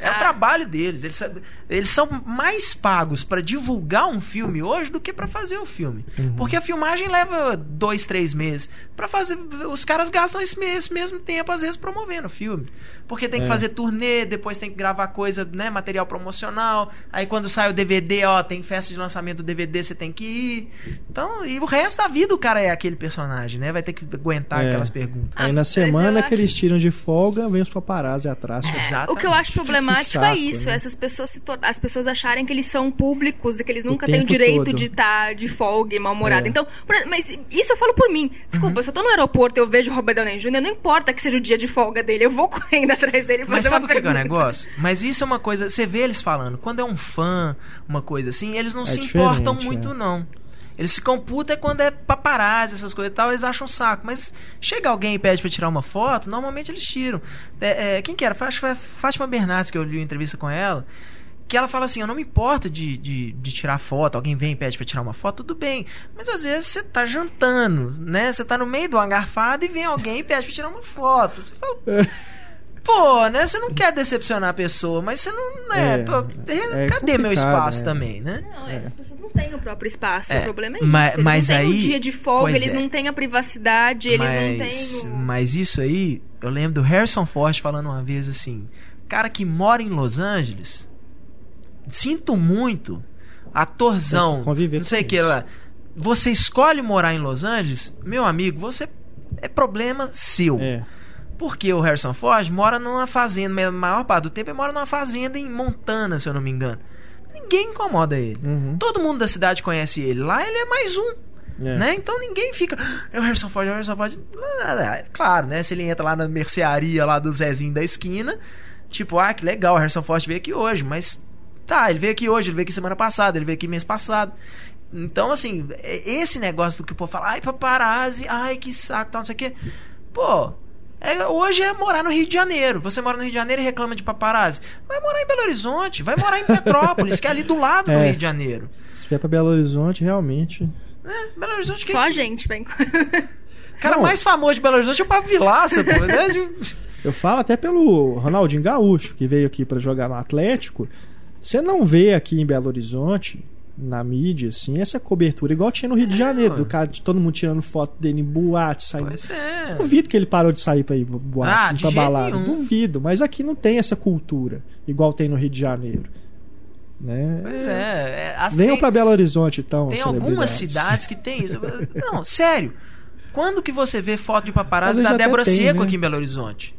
B: É o trabalho deles. Eles, eles são mais pagos pra divulgar um filme hoje do que pra fazer o filme. Porque a filmagem leva dois, três meses. Pra fazer. Os caras gastam esse, esse mesmo tempo, às vezes, promovendo o filme. Porque tem que
A: É.
B: fazer turnê, depois tem que gravar coisa, né? Material promocional. Aí quando sai o DVD, ó, tem festa de lançamento do DVD, você tem que ir. Então, e o resto da vida o cara é aquele personagem, né? Vai ter que aguentar
A: É.
B: aquelas perguntas.
A: Aí na
C: mas
A: semana que eles tiram de folga, vem os paparazzi atrás.
B: Exatamente.
C: O que eu acho problemático
A: saco,
C: é isso,
A: né?
C: essas pessoas se tor- as pessoas acharem que eles são públicos e que eles nunca têm o direito
A: todo.
C: de estar de folga e mal-humorado.
A: É.
C: Então, mas isso eu falo por mim. Desculpa, se eu tô no aeroporto e eu vejo o Robert Downey Jr., não importa que seja o dia de folga dele, eu vou (laughs) correndo atrás dele pra
B: Mas
C: fazer
B: sabe o que, que é o negócio? Mas isso é uma coisa. Você vê eles falando. Quando é um fã, uma coisa assim, eles não
A: É
B: se importam muito,
A: é.
B: não. Eles ficam putos é quando é paparazzi, essas coisas e tal, eles acham um saco. Mas chega alguém e pede pra tirar uma foto, normalmente eles tiram. É, é, quem que era? Acho que foi a Fátima Bernardes que eu li uma entrevista com ela. Que ela fala assim: Eu não me importo de, de, de tirar foto. Alguém vem e pede pra tirar uma foto, tudo bem. Mas às vezes você tá jantando, né? Você tá no meio de uma garfada e vem alguém e pede pra tirar uma foto. Você fala, Pô, né? Você não quer decepcionar a pessoa, mas você não. Né,
A: É,
B: pô,
A: é
B: cadê meu espaço
A: né?
B: também, né?
C: Não, é, as pessoas não têm o próprio espaço.
B: É,
C: o problema é isso.
B: mas-
C: eles
B: mas
C: não têm
B: aí-
C: um dia de folga, eles
B: é.
C: não têm a privacidade, eles não
B: mas,
C: têm. o-
B: mas isso aí, eu lembro do Harrison Ford falando uma vez assim: cara que mora em Los Angeles, sinto muito, atorzão, não sei o que lá. Você escolhe morar em Los Angeles, meu amigo, você é problema seu.
A: É.
B: Porque o Harrison Ford mora numa fazenda, a maior parte do tempo ele mora numa fazenda em Montana, se eu não me engano. Ninguém incomoda ele.
A: Uhum.
B: Todo mundo da cidade conhece ele. Lá ele é mais um.
A: É.
B: Né? Então ninguém fica. "Ah, É o Harrison Ford, é o Harrison Ford. Claro, né? Se ele entra lá na mercearia lá do Zezinho da esquina, tipo, ah, que legal, o Harrison Ford veio aqui hoje, mas tá, ele veio aqui hoje, ele veio aqui semana passada, ele veio aqui mês passado. Então, assim, é- esse negócio do que o povo fala, ai, paparazzi, ai, que saco, tal, não sei o quê. Pô, é- hoje é morar no Rio de Janeiro. Você mora no Rio de Janeiro e reclama de paparazzi. Vai morar em Belo Horizonte, vai morar em Petrópolis, que é ali do lado do
A: É.
B: Rio de Janeiro.
A: Se vier pra Belo Horizonte, realmente.
B: É, Belo Horizonte que
C: Só a gente, bem.
B: O (laughs) cara
A: Não.
B: mais famoso de Belo Horizonte é o Pablo Vilaça, pô. Né?
A: Eu falo até pelo Ronaldinho Gaúcho, que veio aqui pra jogar no Atlético. Você não vê aqui em Belo Horizonte, na mídia, assim, essa cobertura, igual tinha no Rio de Janeiro, do cara, de todo mundo tirando foto dele em boate, saindo.
B: Pois é.
A: Duvido que ele parou de sair pra ir pra boate,
B: Ah,
A: pra balada.
B: nenhum.
A: Duvido, mas aqui não tem essa cultura, igual tem no Rio de Janeiro. Né?
B: Pois é. é as-
A: Venham pra Belo Horizonte, então.
B: tem algumas cidades que tem isso. Não, sério. Quando que você vê foto de paparazzi da Débora
A: tem,
B: Seco
A: né?
B: aqui em Belo Horizonte?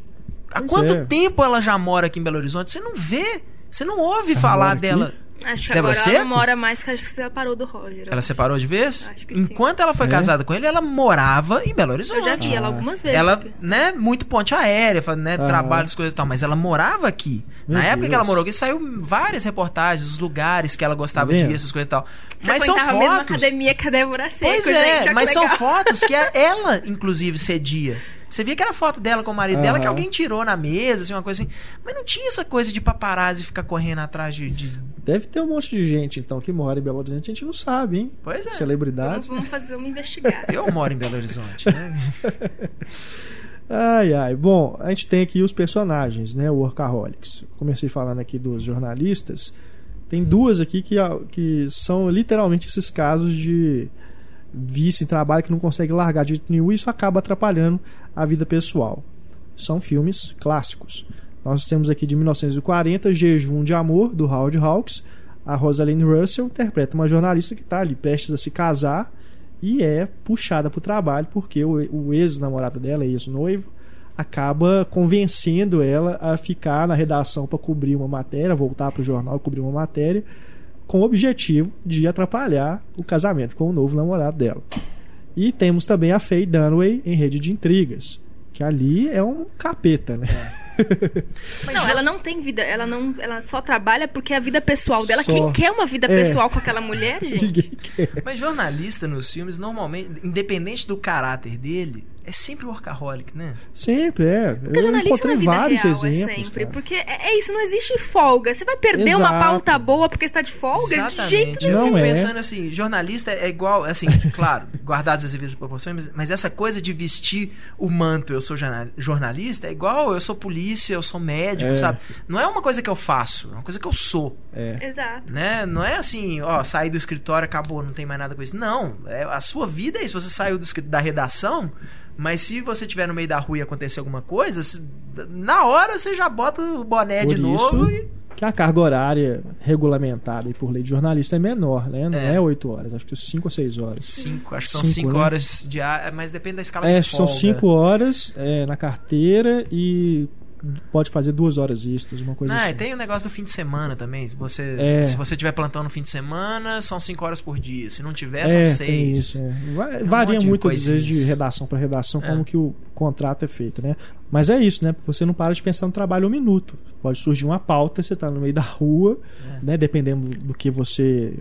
B: Há
A: Pois
B: quanto
A: é.
B: tempo ela já mora aqui em Belo Horizonte? Você não vê. Você não ouve
A: Ela
B: falar
A: mora aqui?
B: dela.
C: Acho que
B: Débora
C: agora ela não mora mais, que acho que você separou do Roger.
B: Ela separou de vez?
C: Acho que sim.
B: Enquanto ela foi
A: É?
B: casada com ele, ela morava em Belo Horizonte.
C: Eu já vi ela
A: Ah.
C: algumas vezes.
B: Ela, né, muito ponte aérea, né,
A: Aham.
B: trabalhos, coisas e tal, mas ela morava aqui.
A: Meu
B: Na época que ela
A: Deus.
B: morou aqui, saiu várias reportagens, os lugares que ela gostava
A: Tá
B: de
A: vendo?
B: ir, essas coisas e tal. Mas são
C: Frequentava a mesma
B: fotos.
C: academia que a Débora Seco,
B: Pois
C: gente.
B: é,
C: que
B: mas são fotos que (laughs) a- ela, inclusive, cedia. Você via que era foto dela com o marido dela que alguém tirou na mesa, assim, uma coisa assim. Mas não tinha essa coisa de paparazzi ficar correndo atrás de. de-
A: Deve ter um monte de gente, então, que mora em Belo Horizonte, a gente não sabe, hein?
B: Pois é.
A: Celebridades.
C: vamos fazer, vamos investigar. (laughs)
B: Eu moro em Belo Horizonte, né? (laughs)
A: Ai, ai. Bom, a gente tem aqui os personagens, né? O Workaholics. Comecei falando aqui dos jornalistas. Tem duas aqui que, que são literalmente esses casos de vício em trabalho que não consegue largar de jeito nenhum e isso acaba atrapalhando a vida pessoal. São filmes clássicos. Nós temos aqui de 1940 Jejum de Amor, do Howard Hawks. a Rosalind Russell interpreta uma jornalista que está ali prestes a se casar e é puxada para o trabalho porque o, ex-namorado dela, ex-noivo, acaba convencendo ela a ficar na redação para cobrir uma matéria, voltar para o jornal cobrir uma matéria, com o objetivo de atrapalhar o casamento com o novo namorado dela. E temos também a Faye Dunaway em Rede de Intrigas, que ali é um capeta, né? (laughs)
C: Não, ela não tem vida, ela não, ela só trabalha porque é a vida pessoal dela.
A: Só.
C: Quem quer uma vida
A: É.
C: pessoal com aquela mulher, gente?
A: Ninguém quer.
B: Mas jornalista nos filmes, normalmente, independente do caráter dele, é sempre workaholic, né?
A: Sempre, é.
C: Porque
A: Eu
C: jornalista
A: encontrei
C: na vida
A: vários
C: real
A: exemplos.
C: é sempre.
A: cara.
C: Porque é, é isso, não existe folga. Você vai perder uma
A: Exato.
C: pauta boa porque está de folga? De jeito
B: Eu
A: Não
B: fico
A: é.
B: pensando assim, jornalista é igual, assim, claro, (laughs) guardadas as devidas proporções, mas, mas essa coisa de vestir o manto, eu sou jorna- jornalista, é igual eu sou polícia, eu sou médico,
A: É.
B: sabe? Não é uma coisa que eu faço, é uma coisa que eu sou,
A: É.
C: Exato.
B: né? Não é assim, ó, saí do escritório, acabou, não tem mais nada com isso. Não, é, a sua vida é isso, você saiu do da redação, mas se você estiver no meio da rua e acontecer alguma coisa, se- na hora você já bota o boné
A: Por
B: de novo
A: isso
B: e
A: que a carga horária regulamentada e por lei de jornalista é menor, né? Não
B: É.
A: é oito horas, acho que cinco ou seis horas.
B: cinco, acho que são
A: Cinco,
B: cinco
A: né?
B: horas de ar, mas depende da escala
A: É,
B: de
A: são
B: folga.
A: cinco horas é, na carteira e pode fazer duas horas extras, uma coisa
B: Ah,
A: assim.
B: e tem o negócio do fim de semana também. Se você,
A: É.
B: se você tiver plantão no fim de semana, são 5 horas por dia. Se não tiver,
A: É,
B: são
A: tem
B: 6.
A: isso. é. Va-
B: um
A: Varia muito às vezes de redação para redação
B: É.
A: como que o contrato é feito, né? Mas é isso, né? Você não para de pensar no trabalho um minuto. Pode surgir uma pauta, você está no meio da rua,
B: É.
A: né? Dependendo do que você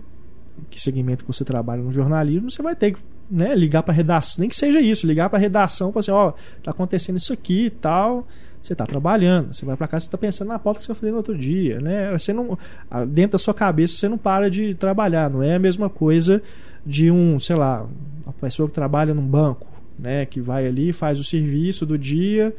A: que segmento que você trabalha no jornalismo, você vai ter que né, ligar para redação, nem que seja isso, ligar para redação para assim, ó, tá acontecendo isso aqui e tal. Você está trabalhando, você vai para casa, você está pensando na pauta que você vai fazer no outro dia, né? Você não, dentro da sua cabeça você não para de trabalhar, não é a mesma coisa de um, sei lá, uma pessoa que trabalha num banco, né, que vai ali, faz o serviço do dia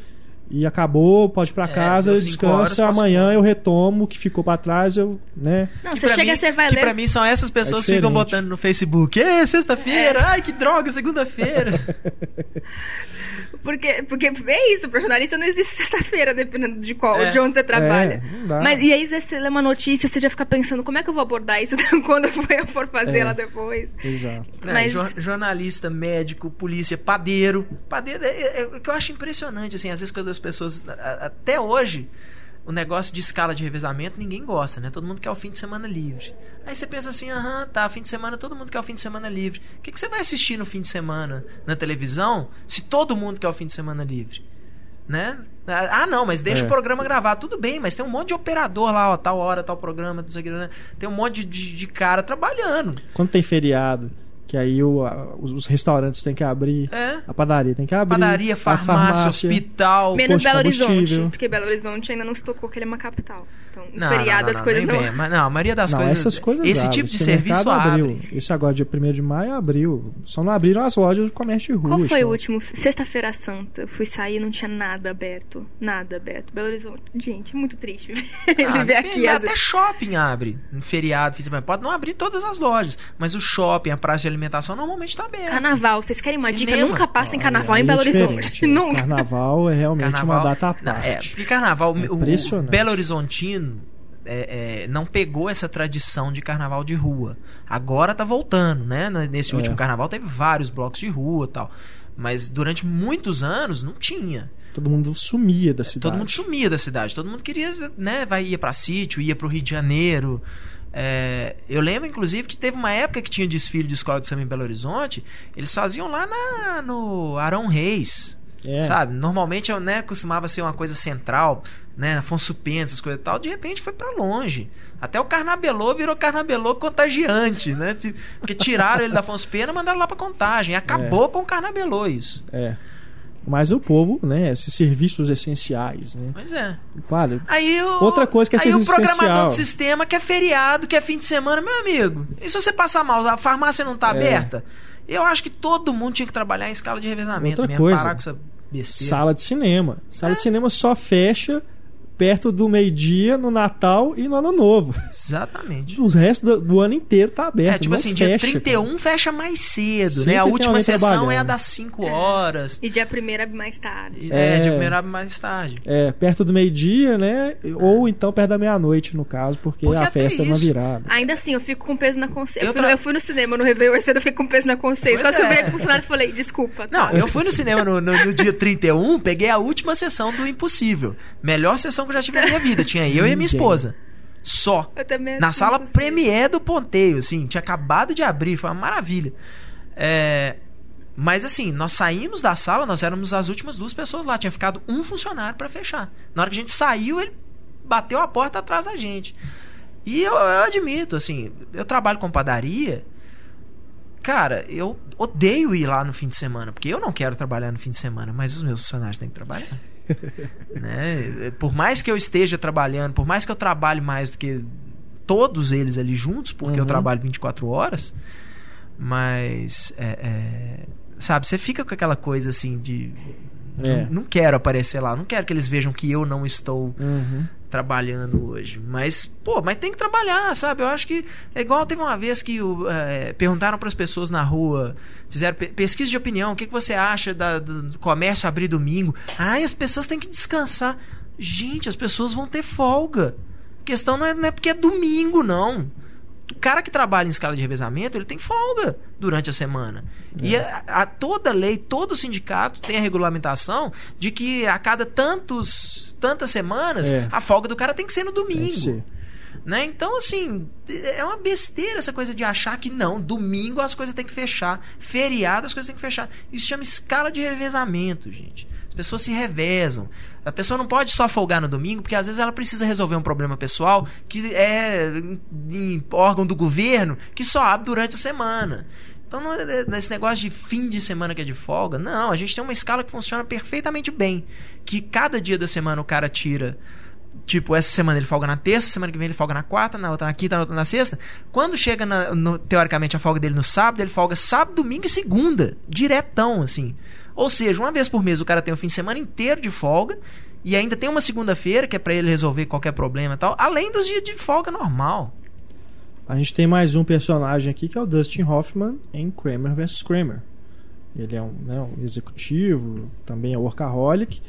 A: e acabou, pode ir para
B: É,
A: casa,
B: horas,
A: descansa,
B: posso-
A: amanhã eu retomo o que ficou para trás, eu, né?
C: Não,
B: Que
C: você chega,
B: mim-
C: você vai
B: que
C: ler.
B: pra mim são essas pessoas que
A: É
B: ficam
A: diferente.
B: botando no Facebook. É, sexta-feira. Ai, que droga, segunda-feira. (laughs)
C: Porque, porque é isso, pra jornalista não existe sexta-feira, dependendo de qual,
B: É.
C: de onde você trabalha.
A: É, não dá.
C: Mas e aí você lê uma notícia, você já fica pensando, como é que eu vou abordar isso (laughs) quando eu for fazer
A: É.
C: ela depois?
A: Exato.
B: É,
C: Mas-
B: jor- jornalista, médico, polícia, padeiro. Padeiro é, é- é o que eu acho impressionante, assim, às vezes quando as pessoas. a- a- Até hoje, o negócio de escala de revezamento ninguém gosta, né? Todo mundo quer o fim de semana livre. Aí você pensa assim, aham, tá, fim de semana, todo mundo quer o fim de semana livre. O que, que você vai assistir no fim de semana na televisão se todo mundo quer o fim de semana livre? Né? Ah, não, mas deixa
A: É.
B: o programa gravado. Tudo bem, mas tem um monte de operador lá, ó, tal hora, tal programa, não sei o que, né? Tem um monte de- de cara trabalhando.
A: Quando tem feriado, que aí o- a- os, os restaurantes têm que abrir,
B: É.
A: a padaria tem que abrir,
B: Padaria,
A: a
B: farmácia, hospital.
C: Menos Belo Horizonte, porque Belo Horizonte ainda não se tocou que ele é uma capital. Então, em
B: Não,
C: feriado
B: não, não,
C: as
B: não,
C: coisas não.
B: vem. Mas não, a maioria das
A: não,
B: coisas.
A: essas coisas
B: esse
A: abrem.
B: tipo de serviço
A: mercado abriu.
B: abre.
A: Esse agora, dia 1 de maio, abriu. Só não abriram as lojas de comércio de rua.
C: Qual foi o último? Sexta-feira Santa. Eu fui sair e não tinha nada aberto. Nada aberto. Belo Horizonte. Gente, é muito triste (laughs)
B: Ah,
C: viver aqui.
B: até
C: vezes.
B: shopping abre. No feriado. Pode não abrir todas as lojas. Mas o shopping, a praça de alimentação, normalmente tá aberto.
C: Carnaval, vocês querem uma dica?
B: Cinema.
C: Nunca passem
A: Olha,
C: carnaval
A: aí
C: em
A: é
C: Belo Horizonte. (laughs) Nunca.
A: Carnaval é realmente
B: Carnaval-
A: uma data à
B: Não, é,
A: parte.
B: porque carnaval,
A: É impressionante.
B: Belo Horizontino é, é, não pegou essa tradição de carnaval de rua. Agora tá voltando, né? Nesse
A: É.
B: último carnaval teve vários blocos de rua tal. Mas durante muitos anos não tinha.
A: Todo mundo sumia da cidade.
B: Todo mundo sumia da cidade, todo mundo queria, né, vai ia para sítio, ia para o Rio de Janeiro. É, eu lembro, inclusive, que teve uma época que tinha desfile de escola de samba em Belo Horizonte. Eles faziam lá na, no Arão Reis,
A: É.
B: sabe? Normalmente, né, costumava ser uma coisa central, né, Afonso Pena, essas coisas e tal. De repente foi para longe. Até o Carnabelô virou Carnabelô contagiante, né? Porque tiraram ele da Afonso Pena e mandaram lá para Contagem. Acabou com o Carnabelô isso.
A: É. Mas o povo, né? Esses serviços essenciais, né?
B: Pois é.
A: Claro,
B: Aí o,
A: Outra coisa que é
B: aí o programador
A: essencial.
B: do sistema que é feriado, que é fim de semana, meu amigo. E se você passar mal, a farmácia não tá
A: É.
B: aberta? Eu acho que todo mundo tinha que trabalhar em escala de revezamento
A: Outra
B: mesmo,
A: coisa.
B: parar com essa besteira.
A: sala de cinema. Sala
B: É.
A: de cinema só fecha perto do meio-dia, no Natal e no Ano Novo.
B: Exatamente.
A: Os restos do, do ano inteiro tá aberto.
B: É, tipo
A: não
B: assim,
A: fecha,
B: dia
A: cara.
B: 31 fecha mais cedo,
A: Sempre
B: né? A última sessão é a das 5 horas.
C: E dia primeiro abre mais tarde.
B: É,
A: É.
B: de primeiro abre mais tarde.
A: É, perto do meio-dia, né? Ou então perto da meia-noite, no caso, porque,
B: Porque
A: a festa é
B: isso.
A: virada.
C: Ainda assim, eu fico com peso na consciência.
B: Eu
C: Eu, fui-
B: tra-
C: eu fui no cinema no Réveillon eu fiquei com peso na consciência. Quase que eu
B: é.
C: virei pro funcionário e falei, desculpa. tá?
B: Não, eu fui no cinema no, no- no dia 31, peguei a última sessão do Impossível. Melhor sessão que eu já tive na minha vida. Tinha eu e a minha esposa. Só.
C: Eu também
B: Na sala. Premiere do Ponteio, assim, tinha acabado de abrir, foi uma maravilha. É, mas assim, nós saímos da sala, nós éramos as últimas duas pessoas lá, tinha ficado um funcionário pra fechar. Na hora que a gente saiu, ele bateu a porta atrás da gente. E eu, eu admito, assim, eu trabalho com padaria. Cara, eu odeio ir lá no fim de semana, porque eu não quero trabalhar no fim de semana, mas os meus funcionários têm que trabalhar. (laughs) né? Por mais que eu esteja trabalhando, por mais que eu trabalhe mais do que todos eles ali juntos, porque eu
A: Uhum.
B: trabalho 24 horas, mas é, é, sabe, você fica com aquela coisa assim de
A: É.
B: não, não quero aparecer lá, não quero que eles vejam que eu não estou
A: Uhum.
B: Trabalhando hoje. Mas, pô, mas tem que trabalhar, sabe? Eu acho que é igual teve uma vez que é, perguntaram para as pessoas na rua, fizeram pe- pesquisa de opinião, o que, que você acha da- do, comércio abrir domingo? Ai, as pessoas têm que descansar. Gente, as pessoas vão ter folga. A questão não é, não é porque é domingo, não. O cara que trabalha em escala de revezamento, ele tem folga durante a semana. E a, a- toda lei, todo sindicato tem a regulamentação de que a cada tantos, tantas semanas,
A: É.
B: a folga do cara tem que ser no domingo. Né? Então, assim, é uma besteira essa coisa de achar que não, domingo as coisas têm que fechar, feriado as coisas têm que fechar. Isso chama escala de revezamento, gente. As pessoas se revezam. A pessoa não pode só folgar no domingo, porque às vezes ela precisa resolver um problema pessoal que é em, em órgão do governo que só abre durante a semana. Então, não é nesse negócio de fim de semana que é de folga. Não, a gente tem uma escala que funciona perfeitamente bem. Que cada dia da semana o cara tira Tipo, essa semana ele folga na terça, semana que vem ele folga na quarta, na outra na quinta, na outra na sexta. Quando chega, na- no- teoricamente, a folga dele no sábado, ele folga sábado, domingo e segunda. Diretão, assim. Ou seja, uma vez por mês o cara tem o fim de semana inteiro de folga. E ainda tem uma segunda-feira, que é pra ele resolver qualquer problema e tal. Além dos dias de folga normal.
A: A gente tem mais um personagem aqui que é o Dustin Hoffman em Kramer vs. Kramer. Ele é um, né, um executivo, também é workaholic.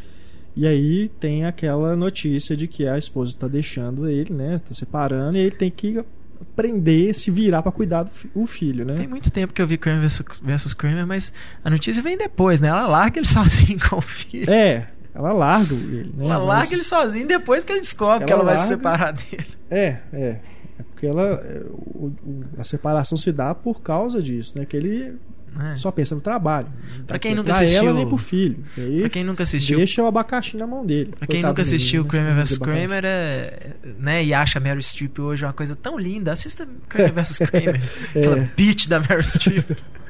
A: E aí tem aquela notícia de que a esposa está deixando ele, né? Está separando, e ele tem que aprender, se virar para cuidar do fi- o filho, né?
B: Tem muito tempo que eu vi Kramer versus, Kramer, mas a notícia vem depois, né? Ela larga ele (laughs) sozinho com o filho.
A: É, ela larga ele, né?
B: Ela
A: Mas-
B: larga ele sozinho depois que ele descobre que
A: Ela
B: ela vai se
A: larga-
B: separar dele.
A: É, é. É porque ela, é, o- o- a separação se dá por causa disso, né? Que ele
B: né?
A: só pensa no trabalho. Tá
B: quem nunca assistiu-
A: ela nem pro filho. Aí
B: Pra quem nunca assistiu
A: deixa o abacaxi na mão dele.
B: Pra quem nunca assistiu
A: né?
B: Kramer vs. Kramer é, né, e acha Meryl Streep hoje uma coisa tão linda, assista Kramer vs (laughs) Kramer. Aquela
A: É.
B: beat da Meryl Streep. (laughs)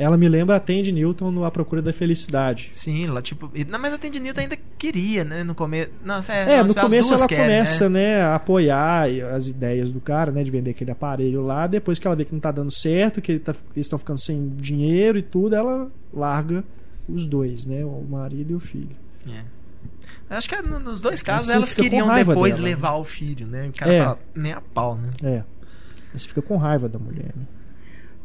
A: Ela me lembra a Tandy Newton no A Procura da Felicidade.
B: Sim, lá tipo, não, mas a Tandy Newton ainda queria, né, no começo. Não, é,
A: É, no começo ela
B: querem,
A: começa,
B: né?
A: né, a apoiar as ideias do cara, né, de vender aquele aparelho lá. Depois que ela vê que não tá dando certo, que ele tá- eles estão ficando sem dinheiro e tudo, ela larga os dois, né, o marido e o filho.
B: É. Acho que é no- nos dois casos elas queriam depois
A: dela, né?
B: levar o filho, né? O cara
A: É.
B: fala, nem a pau, né?
A: É. Você fica com raiva da mulher, né?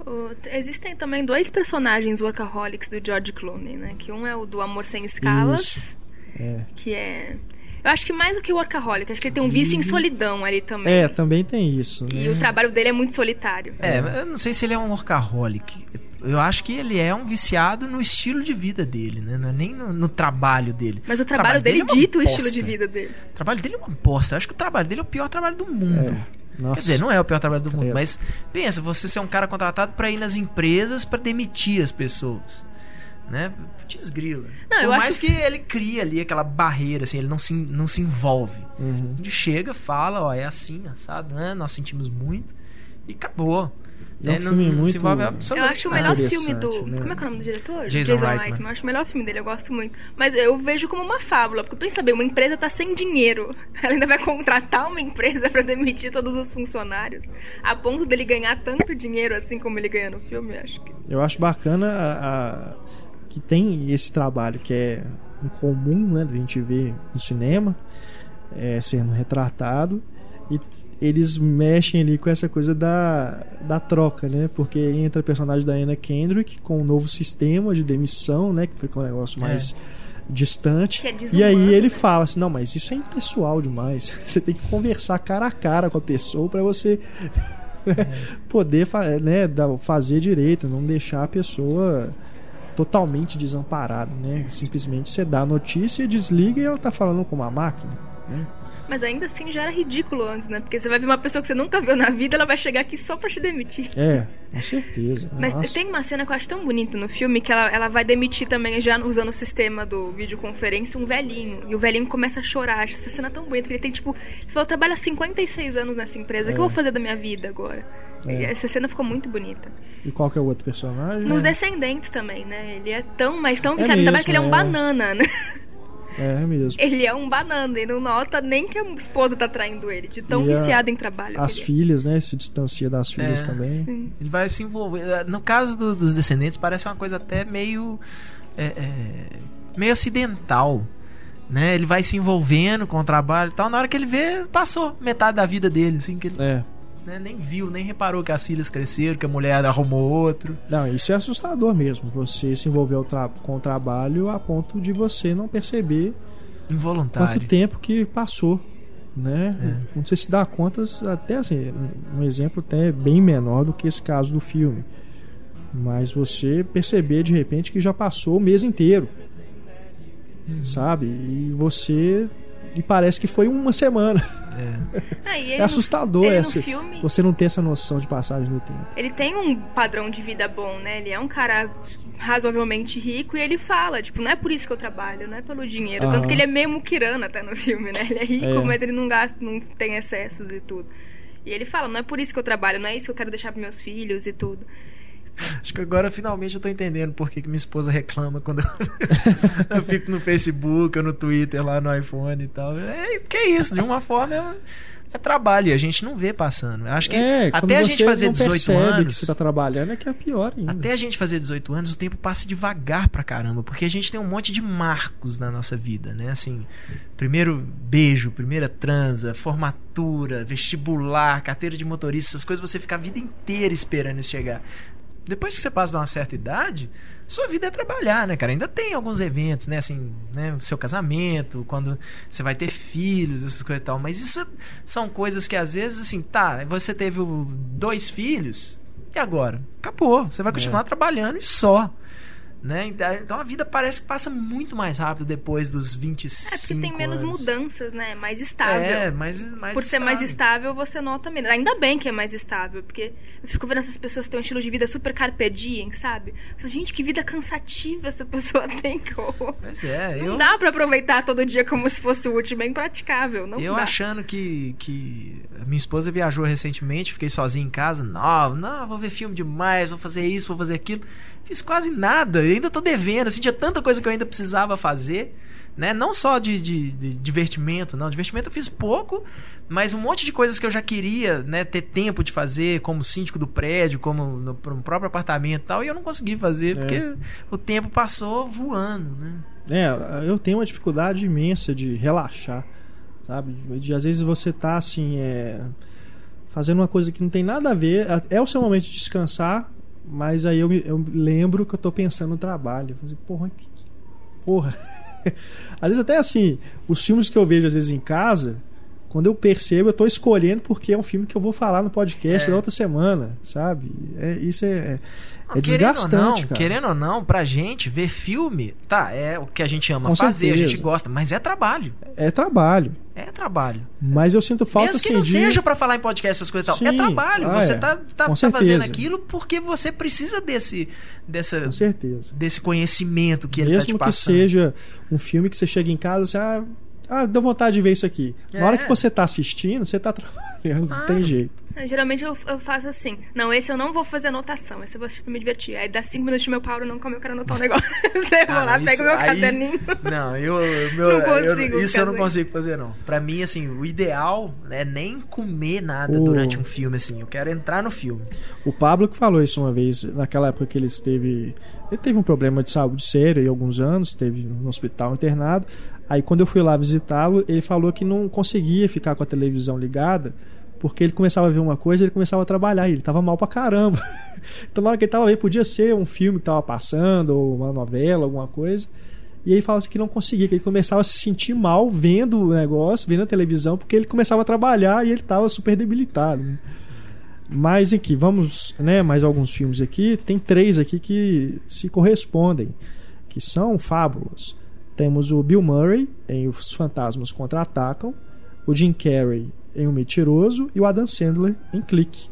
C: O- Existem também dois personagens workaholics do George Clooney, né? Que um é o do Amor Sem Escalas.
A: É.
C: que é... Eu acho que mais do que o workaholic, acho que ele tem um vício em solidão ali também.
A: É, também tem isso, né?
C: E o trabalho dele é muito solitário.
B: É, mas eu não sei se ele é um workaholic. Eu acho que ele é um viciado no estilo de vida dele, né? Não é nem no, no trabalho dele.
C: Mas o trabalho, dele,
B: é uma
C: dita o estilo de vida dele.
B: O trabalho dele é uma bosta. Eu acho que o trabalho dele é o pior trabalho do mundo.
A: É. Nossa.
B: Quer dizer, não é o pior trabalho do mundo,
A: Credo.
B: mas pensa, você ser um cara contratado pra ir nas empresas pra demitir as pessoas. Né? Desgrila.
C: Não,
B: Por
C: eu
B: mais
C: acho-
B: que ele cria ali aquela barreira, assim, ele não se, não se envolve.
A: Uhum.
B: Ele chega, fala, ó, é assim, assado, né? Nós sentimos muito e acabou.
A: É um
B: Né?
A: filme muito-
B: se envolve
C: Eu acho o melhor filme do.
A: né?
C: Como é que é o nome do diretor?
B: Jason Reitman.
C: Eu acho o melhor filme dele, eu gosto muito. Mas eu vejo como uma fábula, porque pensa bem, uma empresa tá sem dinheiro. (laughs) Ela ainda vai contratar uma empresa pra demitir todos os funcionários. A ponto dele ganhar tanto dinheiro assim como ele ganha no filme, acho que.
A: Eu acho bacana a, a- que tem esse trabalho que é incomum, né, da gente ver no cinema. é, sendo retratado eles mexem ali com essa coisa da, da troca, né? Porque entra o personagem da Anna Kendrick com um novo sistema de demissão, né? Que foi um negócio mais distante.
C: Que é
A: e
C: desumano,
A: aí ele
C: né?
A: fala assim: não, mas isso é impessoal demais. (laughs) Você tem que conversar cara a cara com a pessoa para você (laughs) poder fa- né, dar- fazer direito, não deixar a pessoa totalmente desamparada, né? Simplesmente você dá a notícia, desliga e ela tá falando com uma máquina. Né?
C: Mas ainda assim já era ridículo antes, né? Porque você vai ver uma pessoa que você nunca viu na vida, ela vai chegar aqui só pra te demitir.
A: É, com certeza.
C: Mas
A: Nossa.
C: tem uma cena que eu acho tão bonita no filme que ela, ela vai demitir também, já usando o sistema do videoconferência, um velhinho. E o velhinho começa a chorar. Acho essa cena tão bonita, porque ele tem, tipo... Ele falou, eu trabalho há 56 anos nessa empresa, o que eu vou fazer da minha vida agora?
A: É.
C: Essa cena ficou muito bonita.
A: E qual que é o outro personagem?
C: Nos Descendentes também, né? Ele é tão, mas tão
A: É
C: viciado trabalho
A: mesmo,
C: que ele é um
A: é.
C: banana, né? (laughs)
A: É mesmo.
C: Ele é um banana, ele não nota nem que a esposa tá traindo ele, de tão
A: E a-
C: viciado em trabalho.
A: As
C: ele
A: filhas, né? Se distancia das filhas
B: É.
C: é.
A: também.
C: Sim.
B: Ele vai se envolver. No caso do- dos descendentes, parece uma coisa até meio. é, é, meio acidental. Né? Ele vai se envolvendo com o trabalho e tal. Na hora que ele vê, passou metade da vida dele. Assim, que ele
A: É.
B: né, nem viu, nem reparou que as filhas cresceram, que a mulher arrumou outro.
A: Não, isso é assustador mesmo. Você se envolver com o trabalho a ponto de você não perceber quanto
B: Involuntário.
A: tempo que passou. Né?
B: É.
A: Quando você se dá conta, até assim, um exemplo até bem menor do que esse caso do filme. Mas você perceber de repente que já passou o mês inteiro.
B: Uhum.
A: Sabe? E você. E parece que foi uma semana.
B: É.
C: Ah, e ele
A: É
C: no-
A: assustador essa.
C: filme,
A: Você não ter essa noção de passagem do tempo.
C: ele tem um padrão de vida bom, né? Ele é um cara razoavelmente rico e ele fala, tipo, não é por isso que eu trabalho, não é pelo dinheiro.
A: Aham.
C: Tanto que ele é meio muquirana até no filme, né? Ele é rico,
A: É.
C: mas ele não gasta, não tem excessos e tudo. E ele fala, não é por isso que eu trabalho, não é isso que eu quero deixar pros meus filhos e tudo.
B: Acho que agora finalmente eu tô entendendo por que, que minha esposa reclama quando eu, (laughs) eu fico no Facebook ou no Twitter lá no iPhone e tal. É, porque é isso, de uma forma é, é trabalho e a gente não vê passando. Eu acho que
A: é,
B: até a gente fazer
A: não
B: 18
A: percebe
B: anos.
A: que você tá trabalhando é que é pior ainda.
B: Até a gente fazer 18 anos, o tempo passa devagar pra caramba, porque a gente tem um monte de marcos na nossa vida, né? Assim, primeiro beijo, primeira transa, formatura, vestibular, carteira de motorista, essas coisas você fica a vida inteira esperando isso chegar. Depois que você passa de uma certa idade, sua vida é trabalhar, né, cara? Ainda tem alguns eventos, né? Assim, né? Seu casamento, quando você vai ter filhos, essas coisas e tal. Mas isso são coisas que às vezes, assim, tá, você teve dois filhos, e agora? Acabou. Você vai continuar trabalhando e só. Né? Então a vida parece que passa muito mais rápido depois dos 25
C: É porque tem menos
B: anos.
C: mudanças, né? Mais estável.
B: É, mais, mais
C: Por ser mais
B: estável.
C: estável, você nota menos. Ainda bem que é mais estável, porque eu fico vendo essas pessoas que têm um estilo de vida super carpe diem, sabe? Falo, Gente, que vida cansativa essa (laughs) pessoa tem.
B: Pois é,
C: Não
B: eu,
C: dá pra aproveitar todo dia como se fosse o último, é impraticável. Não
B: eu
C: dá.
B: achando que, que minha esposa viajou recentemente, fiquei sozinho em casa. Não, não, vou ver filme demais, vou fazer isso, vou fazer aquilo. Fiz quase nada, eu ainda tô devendo. Assim, tinha tanta coisa que eu ainda precisava fazer. Né? Não só de, de- de divertimento, não. Divertimento eu fiz pouco, mas um monte de coisas que eu já queria né, ter tempo de fazer, como síndico do prédio, como no, no próprio apartamento e tal, e eu não consegui fazer,
A: É.
B: porque o tempo passou voando, né?
A: É, eu tenho uma dificuldade imensa de relaxar, sabe? De, de, às vezes você tá assim, é, fazendo uma coisa que não tem nada a ver, é o seu momento de descansar, mas aí eu, me- eu lembro que eu tô pensando no trabalho. Falei, porra, que, que- porra. (laughs) às vezes até assim, os filmes que eu vejo às vezes em casa, quando eu percebo, eu tô escolhendo porque é um filme que eu vou falar no podcast
B: É.
A: da outra semana, sabe? É, isso é, é, é desgastante,
B: querendo ou não,
A: cara.
B: Querendo ou não, pra gente, ver filme, tá, é o que a gente ama
A: Com
B: fazer, a
A: certeza.
B: gente gosta, mas é trabalho.
A: É trabalho.
B: É trabalho.
A: Mas eu sinto falta
B: Mesmo que
A: assim,
B: não
A: de...
B: seja pra falar em podcast essas coisas e tal. É
A: Sim.
B: trabalho.
A: Ah,
B: você
A: é.
B: tá, tá, tá fazendo aquilo porque você precisa desse, dessa,
A: Com certeza.
B: desse conhecimento que ele tá te
A: Mesmo que
B: passando.
A: seja um filme que você chega em casa e você, ah, ah, deu vontade de ver isso aqui. Na
B: É.
A: hora que você tá assistindo, você tá (laughs) trabalhando, não tem
B: Ah.
A: jeito.
C: Geralmente eu, eu faço assim. Não, esse eu não vou fazer anotação. Esse eu vou assistir pra me divertir. Aí dá cinco minutos do meu pau, eu não como, eu quero anotar um negócio. (laughs) Você vai
B: Ah,
C: lá, pega o meu
B: aí-
C: caderninho.
B: Não, eu, (laughs) meu,
C: Não
B: eu-
C: consigo
B: isso eu não consigo fazer não. Pra mim assim, o ideal é nem comer nada
A: O-
B: durante um filme assim. Eu quero entrar no filme.
A: O Pablo que falou isso uma vez, naquela época que ele esteve. Ele teve um problema de saúde sério aí, alguns anos, esteve no hospital internado. Aí quando eu fui lá visitá-lo, ele falou que não conseguia ficar com a televisão ligada, porque ele começava a ver uma coisa, ele começava a trabalhar, e ele tava mal pra caramba. (laughs) então na hora que ele tava vendo, podia ser um filme que tava passando, ou uma novela, alguma coisa. E ele fala assim que não conseguia, que ele começava a se sentir mal vendo o negócio, vendo a televisão, porque ele começava a trabalhar e ele estava super debilitado. Né? Mas aqui, vamos, né, mais alguns filmes aqui. Tem três aqui que se correspondem, que são fábulas. Temos o Bill Murray em Os Fantasmas Contra-Atacam, o Jim Carrey em O Mentiroso e o Adam Sandler em Clique.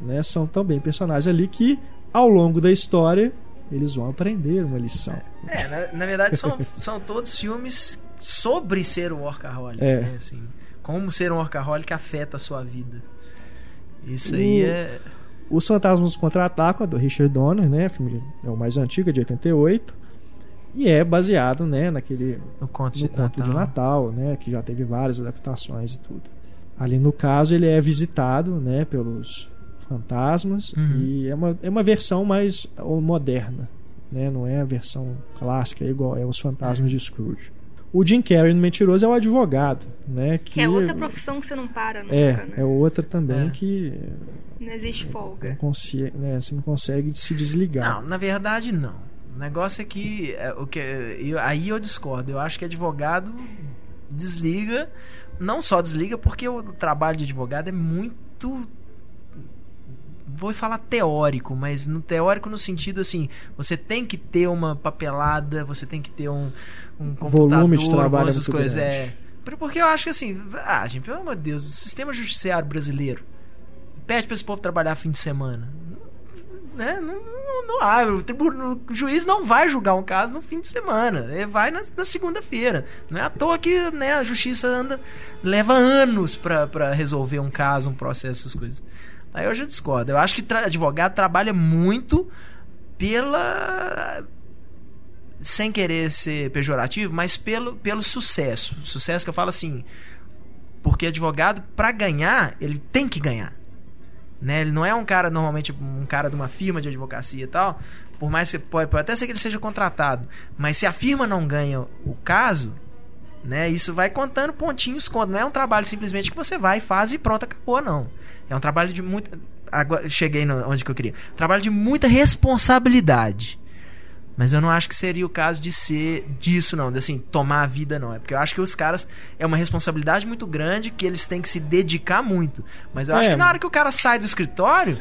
A: Né? São também personagens ali que, ao longo da história, eles vão aprender uma lição.
B: É, na, na verdade são, (laughs) são todos filmes sobre ser um workaholic,
A: É.
B: né? Assim, como ser um workaholic afeta a sua vida. Isso aí é.
A: Os Fantasmas Contra-Atacam, do Richard Donner, né? Filme é o mais antigo, é de 88. E é baseado né, naquele
B: No conto,
A: no
B: de,
A: conto
B: Natal.
A: de Natal, né, que já teve várias adaptações e tudo. Ali no caso ele é visitado, né, pelos fantasmas
B: Uhum.
A: e é uma, é uma versão mais moderna, né, não é a versão clássica é igual é os fantasmas de Scrooge. O Jim Carrey no Mentiroso é o advogado, né, que,
C: Que é outra profissão que você não para nunca,
A: é,
C: né?
A: é outra também
B: É.
A: que
C: Não existe
A: não
C: folga.
A: consegue, né, você não consegue se desligar.
B: Não, na verdade não. O negócio é que, é, o que eu- aí eu discordo. Eu acho que advogado desliga, não só desliga, porque o trabalho de advogado é muito vou falar teórico, mas no teórico no sentido assim, você tem que ter uma papelada, você tem que ter um, um computador,
A: Volume de trabalho é
B: essas
A: muito
B: coisas,
A: grande.
B: é. Porque eu acho que assim, ah, gente, pelo amor de Deus, o sistema judiciário brasileiro pede pra esse povo trabalhar fim de semana. Né? Não, não, há. O, tribu- o juiz não vai julgar um caso no fim de semana. Ele vai na, na segunda-feira. Não é à toa que né, a justiça anda, leva anos pra resolver um caso, um processo, essas coisas. Aí eu já discordo. Eu acho que tra- advogado trabalha muito pela. Sem querer ser pejorativo, mas pelo, pelo sucesso. Sucesso que eu falo assim. Porque advogado, pra ganhar, ele tem que ganhar. Né? Ele não é um cara, normalmente, um cara de uma firma de advocacia e tal. Por mais que pode, pode até ser que ele seja contratado. Mas se a firma não ganha o caso, né? Isso vai contando pontinhos conta. Não é um trabalho simplesmente que você vai, faz e pronto, acabou, não. É um trabalho de muita. Agora, cheguei onde que eu queria. Trabalho de muita responsabilidade. Mas eu não acho que seria o caso de ser disso, não. De assim, tomar a vida, não. É porque eu acho que os caras. É uma responsabilidade muito grande que eles têm que se dedicar muito. Mas eu acho
A: É.
B: que na hora que o cara sai do escritório.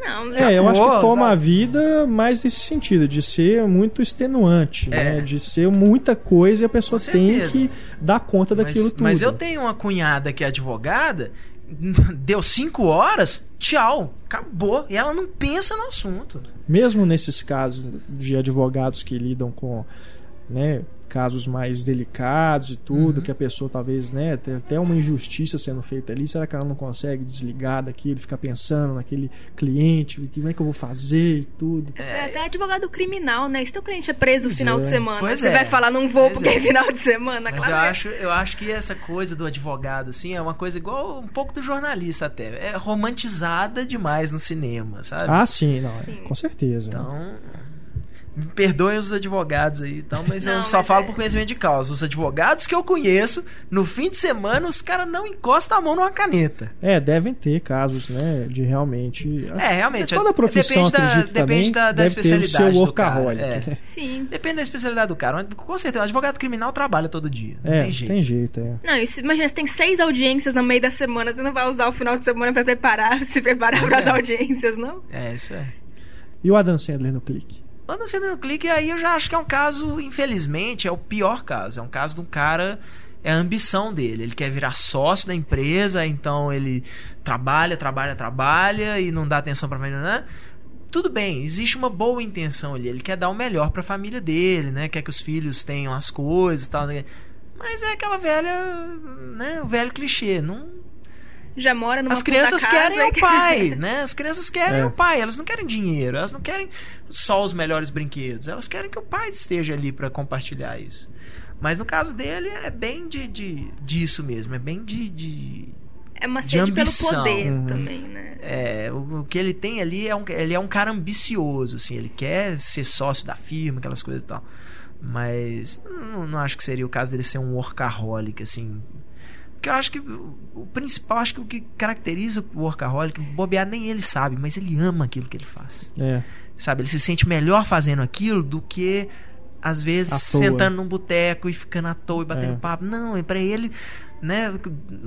C: Não,
A: É, eu acho que toma
B: sabe?
A: a vida mais nesse sentido, de ser muito extenuante,
B: É.
A: né? De ser muita coisa e a pessoa tem que dar conta
B: Mas,
A: daquilo tudo.
B: mas eu tenho uma cunhada que é advogada. (laughs) Deu cinco horas, tchau, acabou. E ela não pensa no assunto.
A: Mesmo nesses casos de advogados que lidam com né, casos mais delicados e tudo,
B: Uhum.
A: que a pessoa talvez né, tem até uma injustiça sendo feita ali, será que ela não consegue desligar daquilo, ficar pensando naquele cliente, como é que eu vou fazer e tudo.
C: É até advogado criminal, né? Se teu cliente é preso no final
A: é.
C: de semana,
B: Pois
C: você
B: é.
C: vai falar, não vou
B: Pois
C: porque
B: é.
C: é final de semana,
B: Mas
C: claro.
B: eu
C: é.
B: acho, eu acho que essa coisa do advogado, assim, é uma coisa igual um pouco do jornalista até. É romantizada demais no cinema, sabe?
A: Ah, sim, não, é,
C: Sim.
A: com certeza.
B: Então. Me perdoem os advogados aí, então, mas eu
C: Não,
B: só
C: mas
B: falo
C: é-
B: por conhecimento de causa. Os advogados que eu conheço, no fim de semana, os caras não encostam a mão numa caneta.
A: É, devem ter casos, né, de realmente...
B: É, realmente.
A: Toda profissão,
B: depende da, depende
A: também,
B: da, da
A: deve ter o
B: especialidade
A: seu
B: do cara.
A: workaholic.
B: É.
C: Sim.
B: Depende da especialidade do cara. Com certeza, o advogado criminal trabalha todo dia. Não
A: É,
B: tem jeito.
A: tem jeito, é.
C: Não, isso, imagina, você tem seis audiências no meio da semana, você não vai usar o final de semana pra preparar, (laughs) se preparar
B: Pois
C: para as
B: é.
C: audiências, não?
B: É, isso é.
A: E o Adam Sandler no clique?
B: Quando você no clique, aí eu já acho que é um caso, infelizmente, é o pior caso. É um caso de um cara. É a ambição dele. Ele quer virar sócio da empresa, então ele trabalha, trabalha, trabalha e não dá atenção pra família, né? Tudo bem, existe uma boa intenção ali. Ele quer dar o melhor pra família dele, né? Quer que os filhos tenham as coisas e tal. Mas é aquela velha, né? O velho clichê. Não,
C: Já mora numa
B: as crianças querem o pai, (laughs) né? As crianças querem
A: É.
B: o pai, elas não querem dinheiro, elas não querem só os melhores brinquedos, elas querem que o pai esteja ali pra compartilhar isso. Mas no caso dele é bem de, de disso mesmo, é bem de, de
C: É uma
B: de
C: sede pelo
B: ambição.
C: poder
A: Uhum.
C: também, né?
B: é, o, o que ele tem ali é um, ele é um cara ambicioso, assim, ele quer ser sócio da firma, aquelas coisas e tal. Mas não, não acho que seria o caso dele ser um workaholic, assim. Porque eu acho que o principal, acho que o que caracteriza o workaholic, bobear nem ele sabe, mas ele ama aquilo que ele faz.
A: É.
B: Sabe? Ele se sente melhor fazendo aquilo do que, às vezes, sentando num boteco e ficando à toa e batendo
A: É.
B: papo. Não, é pra ele. Né?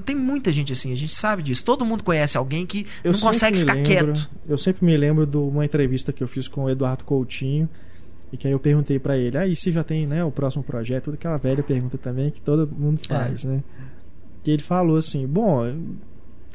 B: Tem muita gente assim, a gente sabe disso. Todo mundo conhece alguém que
A: Eu
B: não consegue ficar
A: lembro-
B: quieto.
A: Eu sempre me lembro de uma entrevista que eu fiz com o Eduardo Coutinho. E que aí eu perguntei pra ele, ah, e se já tem né, o próximo projeto? Aquela velha pergunta também que todo mundo
B: É.
A: faz, né? E ele falou assim: Bom,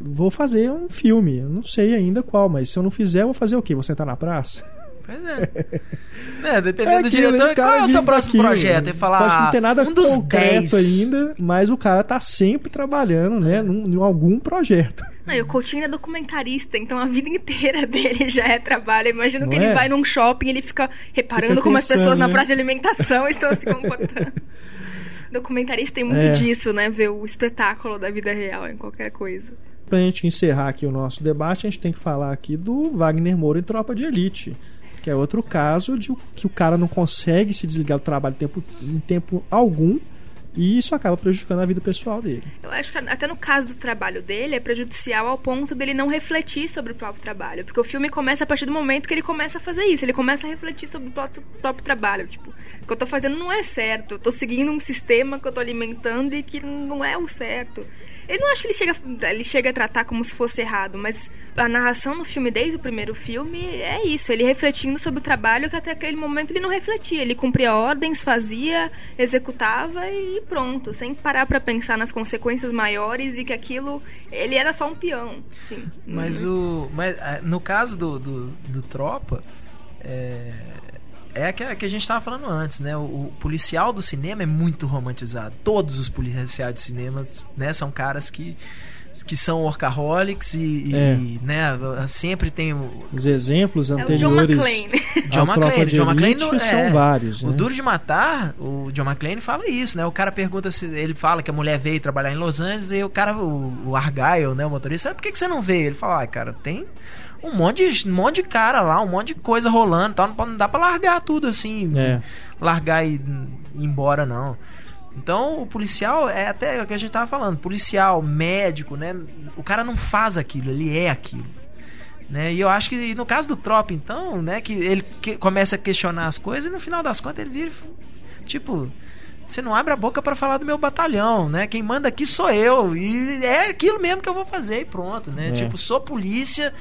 A: vou fazer um filme. Não sei ainda qual, mas se eu não fizer, eu vou fazer o quê? Vou sentar na praça?
B: Pois é. (laughs) É, dependendo do
A: aquilo,
B: diretor,
A: cara
B: qual é o seu próximo
A: daquilo.
B: projeto? Ele fala,
A: Pode não ter nada
B: um dos
A: concreto
B: 10.
A: ainda, mas o cara tá sempre trabalhando, né, num, em algum projeto.
C: Não, e o Coutinho é documentarista, então a vida inteira (laughs) dele já é trabalho. Imagino
A: Não
C: que ele
A: é?
C: vai num shopping e ele fica reparando
A: Fica
C: como as
A: pensando,
C: pessoas na
A: né?
C: praça de alimentação (laughs) estão se comportando. Documentarista tem muito
A: É.
C: disso, né? Ver o espetáculo da vida real em qualquer coisa.
A: Pra gente encerrar aqui o nosso debate, a gente tem que falar aqui do Wagner Moura em Tropa de Elite. Que é outro caso de que o cara não consegue se desligar do trabalho em tempo, em tempo algum e isso acaba prejudicando a vida pessoal dele.
C: Eu acho que até no caso do trabalho dele é prejudicial ao ponto dele não refletir sobre o próprio trabalho. Porque o filme começa a partir do momento que ele começa a fazer isso. Ele começa a refletir sobre o próprio, próprio trabalho. Tipo, o que eu tô fazendo não é certo. Eu tô seguindo um sistema que eu tô alimentando e que não é o certo. Ele não acha que ele chega, ele chega a tratar como se fosse errado, mas a narração no filme, desde o primeiro filme, é isso. Ele refletindo sobre o trabalho que até aquele momento ele não refletia. Ele cumpria ordens, fazia, executava e pronto, sem parar pra pensar nas consequências maiores e que aquilo. Ele era só um peão. Sim.
B: Mas o. Mas ah, no caso do, do, do Tropa, é. É que, que a gente estava falando antes, né? O, o policial do cinema é muito romantizado. Todos os policiais de cinemas, né, são caras que, que são workaholics e, e,
A: É.
B: né, sempre tem o,
A: Os exemplos
C: É o John
A: anteriores
C: McClane.
B: John McClane.
A: de
B: John McClane
A: Elite
B: não-
A: são
B: é.
A: vários.
B: O
A: né?
B: Duro de Matar, o John McClane fala isso, né? O cara pergunta se. Ele fala que a mulher veio trabalhar em Los Angeles e o cara, o, o Argyle, né? O motorista, por que, que você não veio? Ele fala, ah, cara, tem um monte, de, um monte de cara lá, um monte de coisa rolando tal. Não, dá pra largar tudo assim.
A: É.
B: Largar e ir embora, não. Então, o policial é até o que a gente tava falando, policial, médico, né? O cara não faz aquilo, ele é aquilo. Né? E eu acho que no caso do Trop, então, né, que ele que- começa a questionar as coisas e no final das contas ele vira e fala, tipo, você não abre a boca pra falar do meu batalhão, né? Quem manda aqui sou eu e é aquilo mesmo que eu vou fazer e pronto, né?
A: É.
B: Tipo, sou polícia,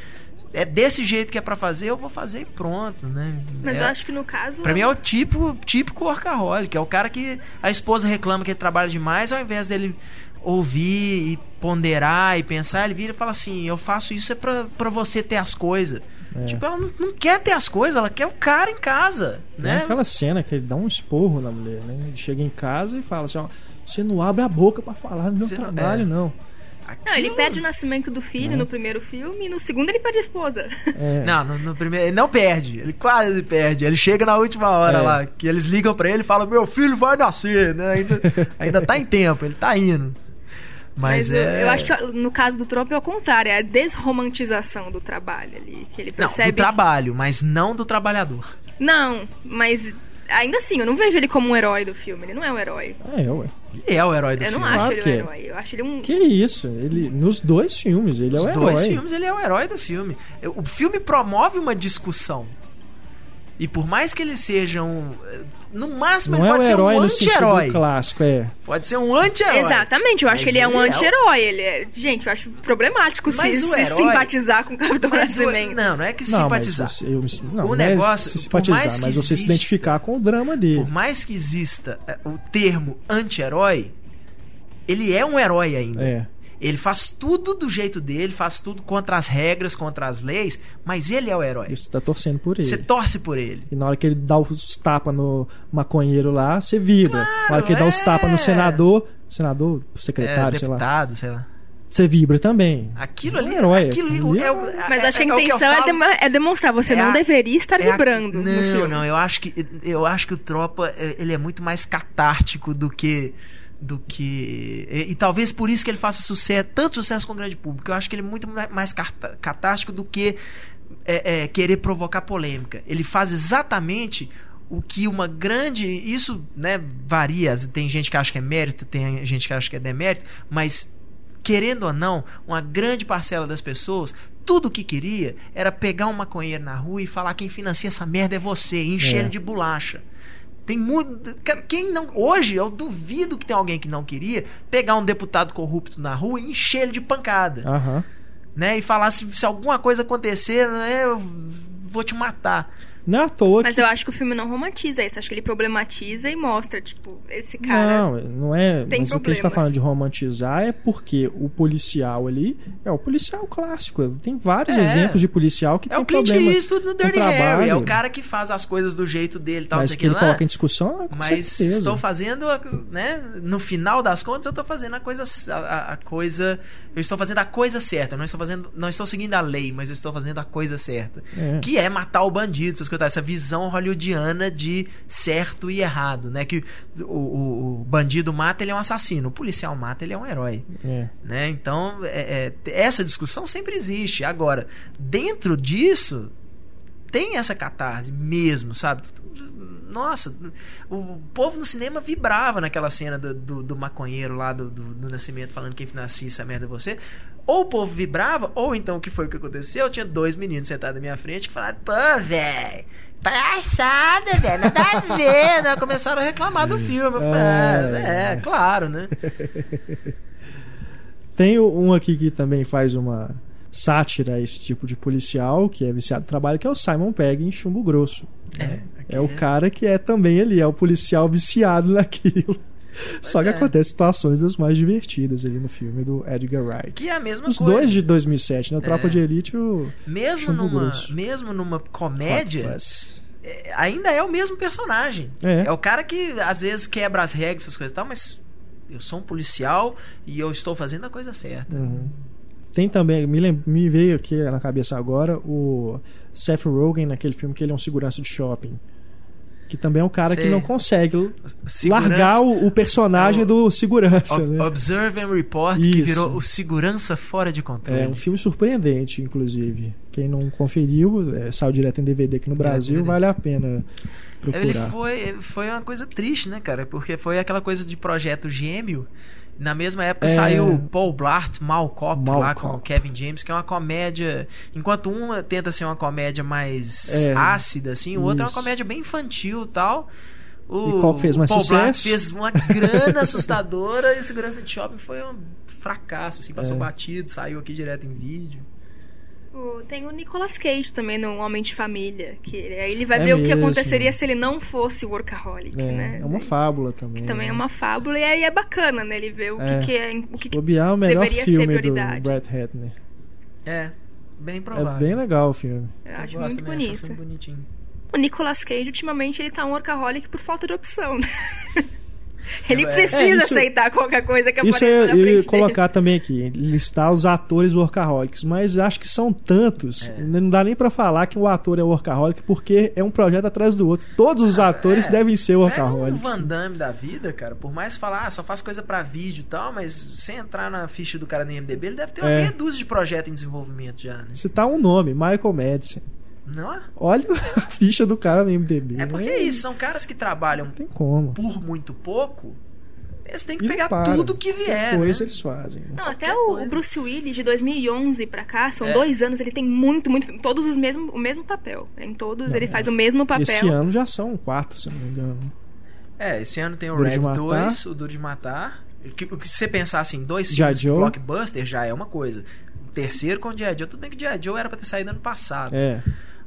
B: é desse jeito que é pra fazer, eu vou fazer e pronto, né?
C: Mas
B: É-
C: eu acho que no caso.
B: Pra mim é o tipo, típico workaholic. É o cara que a esposa reclama que ele trabalha demais, ao invés dele ouvir e ponderar e pensar, ele vira e fala assim: Eu faço isso é pra, pra você ter as coisas.
A: É.
B: Tipo, ela não, não quer ter as coisas, ela quer o cara em casa.
A: Tem
B: Né?
A: aquela cena que ele dá um esporro na mulher, né? Ele chega em casa e fala assim, ó, você não abre a boca pra falar do meu
B: Você não-
A: trabalho,
B: é.
A: não.
C: Não, ele
B: Aquilo-
C: perde o nascimento do filho
A: Né?
C: no primeiro filme e no segundo ele perde a esposa. (laughs)
A: É.
B: Não, no, no primeiro. Ele não perde, ele quase perde. Ele chega na última hora
A: É.
B: lá, que eles ligam pra ele e falam: Meu filho vai nascer, né? Ainda, (laughs) ainda tá em tempo, ele tá indo. Mas,
C: Mas, eu,
B: é...
C: eu acho que no caso do Trump é o contrário, é a desromantização do trabalho ali, que ele
B: Não,
C: percebe.
B: do trabalho, mas não do trabalhador.
C: Não, mas ainda assim, eu não vejo ele como um herói do filme, ele não é um herói.
A: É, ué.
B: Ele é o herói do
C: Eu não
B: filme.
C: acho
A: Claro
C: ele
A: que
C: um
A: é.
C: herói, eu acho ele um.
A: Que isso? Ele, nos dois filmes, ele é o
B: Os
A: herói.
B: dois filmes, ele é o herói do filme. O filme promove uma discussão. E por mais que ele seja um. No máximo,
A: Não
B: ele
A: é o
B: pode ser
A: herói
B: um
A: no sentido
B: anti-herói.
A: clássico, é.
B: Pode ser um anti-herói.
C: Exatamente, eu acho
B: Mas
C: que ele é um
B: é
C: anti-herói. Ele é... Gente, eu acho problemático se,
B: o
C: se
B: herói-
C: simpatizar com o Capitão
B: Mas o-
C: Nascimento.
B: não, não é que
A: Não,
B: simpatizar.
A: você, eu, não,
B: O
A: não
B: negócio,
A: é se
B: por
A: simpatizar,
B: mais que
A: mas você se
B: exista-
A: identificar com o drama dele.
B: Por mais que exista é, o termo anti-herói, ele é um herói ainda.
A: É.
B: Ele faz tudo do jeito dele, faz tudo contra as regras, contra as leis, mas ele é o herói.
A: E você tá torcendo por ele.
B: Você torce por ele.
A: E na hora que ele dá os tapas no maconheiro lá, você vibra. na hora que ele dá os
B: é.
A: tapas no senador, senador, secretário,
B: é,
A: sei lá,
B: deputado, sei lá.
A: você vibra também.
B: Aquilo
A: É um
B: ali,
A: herói.
B: aquilo ali é,
A: é
B: é-
C: Mas eu acho que a
B: é
C: intenção é,
B: falo.
C: é demonstrar, você
B: É
C: não
B: a-
C: deveria estar
B: É a-
C: vibrando no
B: Não,
C: filme.
B: não, eu acho que eu acho que o Tropa é, ele é muito mais catártico do que do que e, e talvez por isso que ele faça sucesso, tanto sucesso com o grande público. Eu acho que ele é muito mais catártico do que é, é, querer provocar polêmica. Ele faz exatamente o que uma grande. Isso né, varia. Tem gente que acha que é mérito, tem gente que acha que é demérito, mas querendo ou não, uma grande parcela das pessoas, tudo o que queria era pegar um maconheiro na rua e falar quem financia essa merda é você, encher
A: É.
B: de bolacha. Tem muito. Quem não. Hoje, eu duvido que tem alguém que não queria pegar um deputado corrupto na rua e encher ele de pancada.
A: Aham.
B: Né? E falar se, se alguma coisa acontecer, né, eu vou te matar.
A: Não é à toa
C: Mas
A: que...
C: eu acho que o filme não romantiza isso. Acho que ele problematiza e mostra, tipo, esse cara.
A: Não, não é.
C: tem
A: mas o que a gente tá
C: problemas.
A: falando de romantizar é porque o policial ali é o policial clássico. Tem vários
B: É.
A: exemplos de policial que
B: É
A: tem
B: o Clint
A: problema.
B: Eastwood no Dirty
A: trabalho.
B: Harry. É o cara que faz as coisas do jeito dele tal,
A: mas
B: o
A: que ele
B: lá.
A: coloca em discussão, é com
B: Mas
A: certeza.
B: estou fazendo, a- né? No final das contas, eu estou fazendo a coisa, a, a- a coisa, eu estou fazendo a coisa certa. Não estou fazendo, não estou seguindo a lei, mas eu estou fazendo a coisa certa,
A: É.
B: que é matar o bandido. Essas coisas, essa visão hollywoodiana de certo e errado, né? Que o, o- o bandido mata, ele é um assassino. O policial mata, ele é um herói
A: É.
B: né? Então, é- é, essa discussão sempre existe. Agora, dentro disso, tem essa catarse mesmo, sabe? Nossa, o povo no cinema vibrava naquela cena do, do, do maconheiro lá do, do, do Nascimento falando quem financia essa merda é você. Ou o povo vibrava, ou então o que foi que aconteceu? Tinha dois meninos sentados na minha frente que falaram: pô, velho. Palhaçada, velho, nada a ver, né? Começaram a reclamar do filme. Eu falei,
A: É.
B: é, é, claro, né? (laughs)
A: Tem um aqui que também faz uma sátira a esse tipo de policial, que é viciado no trabalho, que é o Simon Pegg em Chumbo Grosso.
B: É,
A: É o cara que é também ali, é o policial viciado naquilo. Só que
B: é.
A: acontece situações das mais divertidas ali no filme do Edgar Wright.
B: Que é a mesma
A: Os
B: coisa.
A: dois de 2007, né? O Tropa
B: É.
A: de Elite e o
B: mesmo
A: Chumbo
B: numa,
A: Grosso.
B: mesmo numa comédia, é, ainda é o mesmo personagem.
A: É.
B: o cara que às vezes quebra as regras, essas coisas e tal, mas eu sou um policial e eu estou fazendo a coisa certa.
A: Uhum. Tem também, me, lem- me veio aqui na cabeça agora o Seth Rogen naquele filme que ele é um segurança de shopping. Que também é um cara que não consegue
B: Segurança-
A: largar o, o personagem
B: É o-
A: do segurança.
B: Ob-
A: né?
B: Observe and Report, que
A: Isso.
B: virou o segurança fora de controle.
A: É um filme surpreendente, inclusive. Quem não conferiu, é, saiu direto em DVD aqui no Brasil,
B: DVD.
A: vale a pena
B: Ele
A: procurar.
B: foi, foi uma coisa triste, né, cara? Porque foi aquela coisa de projeto gêmeo. Na mesma época
A: É.
B: saiu Paul Blart, Mal Cop,
A: Mal
B: lá
A: Cop.
B: com o Kevin James, que é uma comédia. Enquanto uma tenta ser uma comédia mais
A: É.
B: ácida, assim, o outro é uma comédia bem infantil e tal. O,
A: E qual fez mais
B: o Paul Blart
A: sucesso?
B: fez uma grana (laughs) assustadora e o Segurança de Shopping foi um fracasso, assim, passou
A: É.
B: batido, saiu aqui direto em vídeo.
C: O- Tem o Nicolas Cage também no Homem de Família, que ele- aí ele vai
A: É
C: ver o que
A: mesmo.
C: aconteceria se ele não fosse workaholic,
A: É,
C: né?
A: é uma fábula também.
C: Também
A: né?
C: é uma fábula e aí é bacana, né? Ele vê o
A: É.
C: que, que é, o que, que
A: é o melhor
C: deveria ser
A: filme do
C: prioridade.
A: Brett Ratner.
B: É, bem provável.
A: É bem legal o filme.
C: eu acho
B: gosto
C: muito
B: acho um
C: bonito.
B: filme bonitinho.
C: O Nicolas Cage, ultimamente, ele tá um workaholic por falta de opção, né? (laughs) (laughs) Ele
B: É,
C: precisa
A: é, isso-
C: aceitar qualquer coisa que
A: Isso
C: apareça
A: eu
C: na frente
A: ia colocar também aqui, listar os atores workaholics, mas acho que são tantos,
B: É.
A: não dá nem pra falar que o ator é workaholic, porque é um projeto atrás do outro. Todos os atores
B: é.
A: devem ser
B: Pega um
A: workaholics.
B: Van Damme da vida, cara, por mais falar, ah, só faz coisa pra vídeo e tal, mas sem entrar na ficha do cara no IMDB, ele deve ter uma
A: É.
B: meia dúzia de projetos em desenvolvimento já, né?
A: Citar um nome, Michael Madison.
B: Não é?
A: Olha (laughs) a ficha do cara no MDB.
B: É porque é isso, são caras que trabalham
A: Não tem como.
B: por muito pouco, eles têm que
A: E
B: pegar tudo que vier,
A: Que
B: né?
A: eles fazem. né?
C: Não, até o,
B: coisa.
C: o Bruce Willis de 2011 pra cá, são
B: É.
C: dois anos, ele tem muito, muito. Todos os mesmos, o mesmo papel. Em todos
A: Não,
C: ele
A: é.
C: faz o mesmo papel.
A: Esse ano já são quatro, se não me engano.
B: É, esse ano tem o
A: Duro
B: Red
A: Matar.
B: 2, o Duro de Matar. O que, o que se você pensar assim, dois filmes blockbuster já é uma coisa. O terceiro com o G.I. Joe, tudo bem que o G.I. Joe era pra ter saído ano passado.
A: É.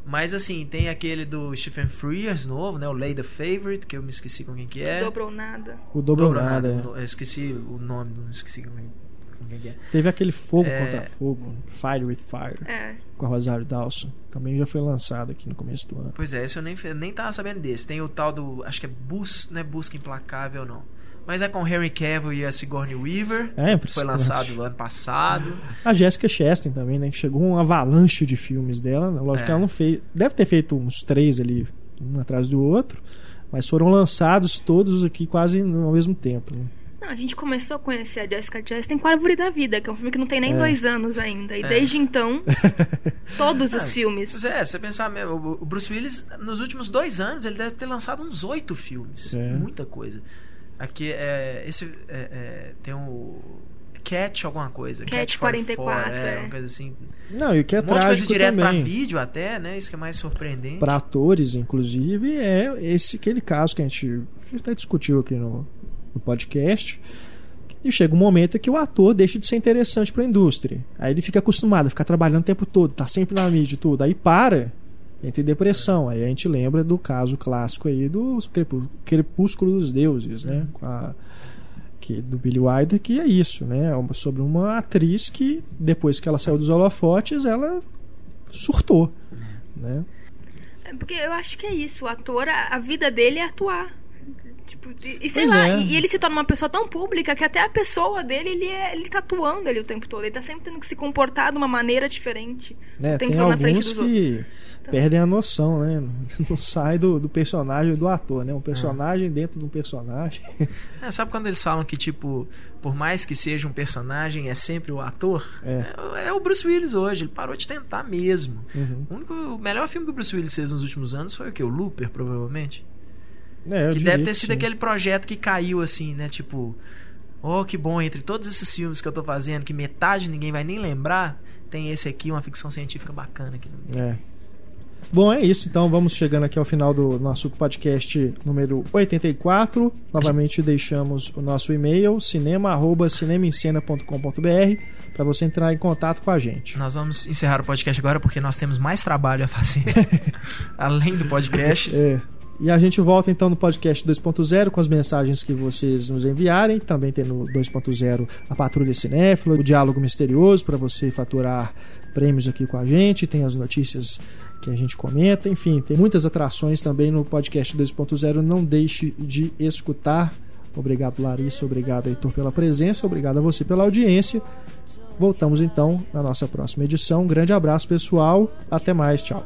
B: Mas assim, tem aquele do Stephen Frears novo, né? O Lay the Favorite, que eu me esqueci com quem que é.
C: Dobrou nada.
A: O Dobro
B: Dobro
A: Nada. é.
B: Eu esqueci o nome, não esqueci com quem, com quem que é.
A: Teve aquele Fogo
B: É.
A: contra Fogo, Fire with Fire,
C: É.
A: com a Rosário Dawson. Também já foi lançado aqui no começo do ano.
B: Pois é, esse eu nem, nem tava sabendo desse. Tem o tal do. Acho que é Bus, não é Busca Implacável, não. Mas é com Henry Cavill e a Sigourney Weaver.
A: É,
B: Foi
A: impressionante.
B: lançado no ano passado.
A: A Jessica Chastain também, né? Que chegou um avalanche de filmes dela. né? Lógico
B: É.
A: que ela não fez. Deve ter feito uns três ali, um atrás do outro. Mas foram lançados todos aqui quase no- ao mesmo tempo. né?
C: Não, a gente começou a conhecer a Jessica Chastain com a Árvore da Vida, que é um filme que não tem nem
A: É.
C: dois anos ainda. E
B: É.
C: desde então, (laughs) todos os
B: Ah,
C: filmes.
B: É, você pensar, mesmo, o Bruce Willis, nos últimos dois anos, ele deve ter lançado uns oito filmes.
A: É.
B: Muita coisa. Aqui, é, esse, é, é, tem o Cat alguma coisa.
C: Cat
B: 44,
C: 44,
B: é,
C: é.
B: uma coisa assim.
A: Não, e o que é
B: um monte de coisa direto pra
A: também.
B: vídeo até, né? Isso que é mais surpreendente.
A: para atores, inclusive, é esse aquele caso que a gente, a gente até discutiu aqui no, no podcast. E chega um momento que o ator deixa de ser interessante para a indústria. Aí ele fica acostumado a ficar trabalhando o tempo todo, tá sempre na mídia e tudo. Aí para, entra em depressão. Aí a gente lembra do caso clássico aí do Crepú- Crepúsculo dos Deuses, né? Com a- que, do Billy Wilder, que é isso, né? É sobre uma atriz que, depois que ela saiu dos holofotes, ela surtou, né?
C: É, Porque eu acho que é isso. O ator, a, a vida dele é atuar. Tipo, e, e sei
A: Pois
C: lá,
A: é.
C: e, e ele se torna uma pessoa tão pública que até a pessoa dele, ele, é, ele tá atuando ali o tempo todo. Ele tá sempre tendo que se comportar de uma maneira diferente. tempo
A: tem
C: todo na frente
A: alguns
C: dos
A: que perdem a noção, né? (laughs) Não sai do, do personagem do ator, né? Um personagem dentro de um personagem. (laughs)
B: É, sabe quando eles falam que, tipo, por mais que seja um personagem, é sempre o ator?
A: É.
B: É, é o Bruce Willis hoje, ele parou de tentar mesmo.
A: Uhum.
B: O, único, o melhor filme que o Bruce Willis fez nos últimos anos foi o que? O Looper, provavelmente.
A: É,
B: que deve ter sido
A: sim.
B: aquele projeto que caiu assim, né? Tipo, oh, que bom, entre todos esses filmes que eu tô fazendo, que metade ninguém vai nem lembrar, tem esse aqui, uma ficção científica bacana aqui.
A: É. Bom, é isso. Então vamos chegando aqui ao final do nosso podcast número 84. Novamente deixamos o nosso e-mail cinema@cinemaencena.com.br para você entrar em contato com a gente.
B: Nós vamos encerrar o podcast agora porque nós temos mais trabalho a fazer (laughs) além do podcast.
A: É. E a gente volta então no podcast 2.0 com as mensagens que vocês nos enviarem. Também tem no 2.0 a Patrulha Cinéfila, o Diálogo Misterioso para você faturar prêmios aqui com a gente. Tem as notícias que a gente comenta. Enfim, tem muitas atrações também no podcast 2.0. Não deixe de escutar. Obrigado, Larissa. Obrigado, Heitor, pela presença. Obrigado a você pela audiência. Voltamos então na nossa próxima edição. Um grande abraço, pessoal. Até mais. Tchau.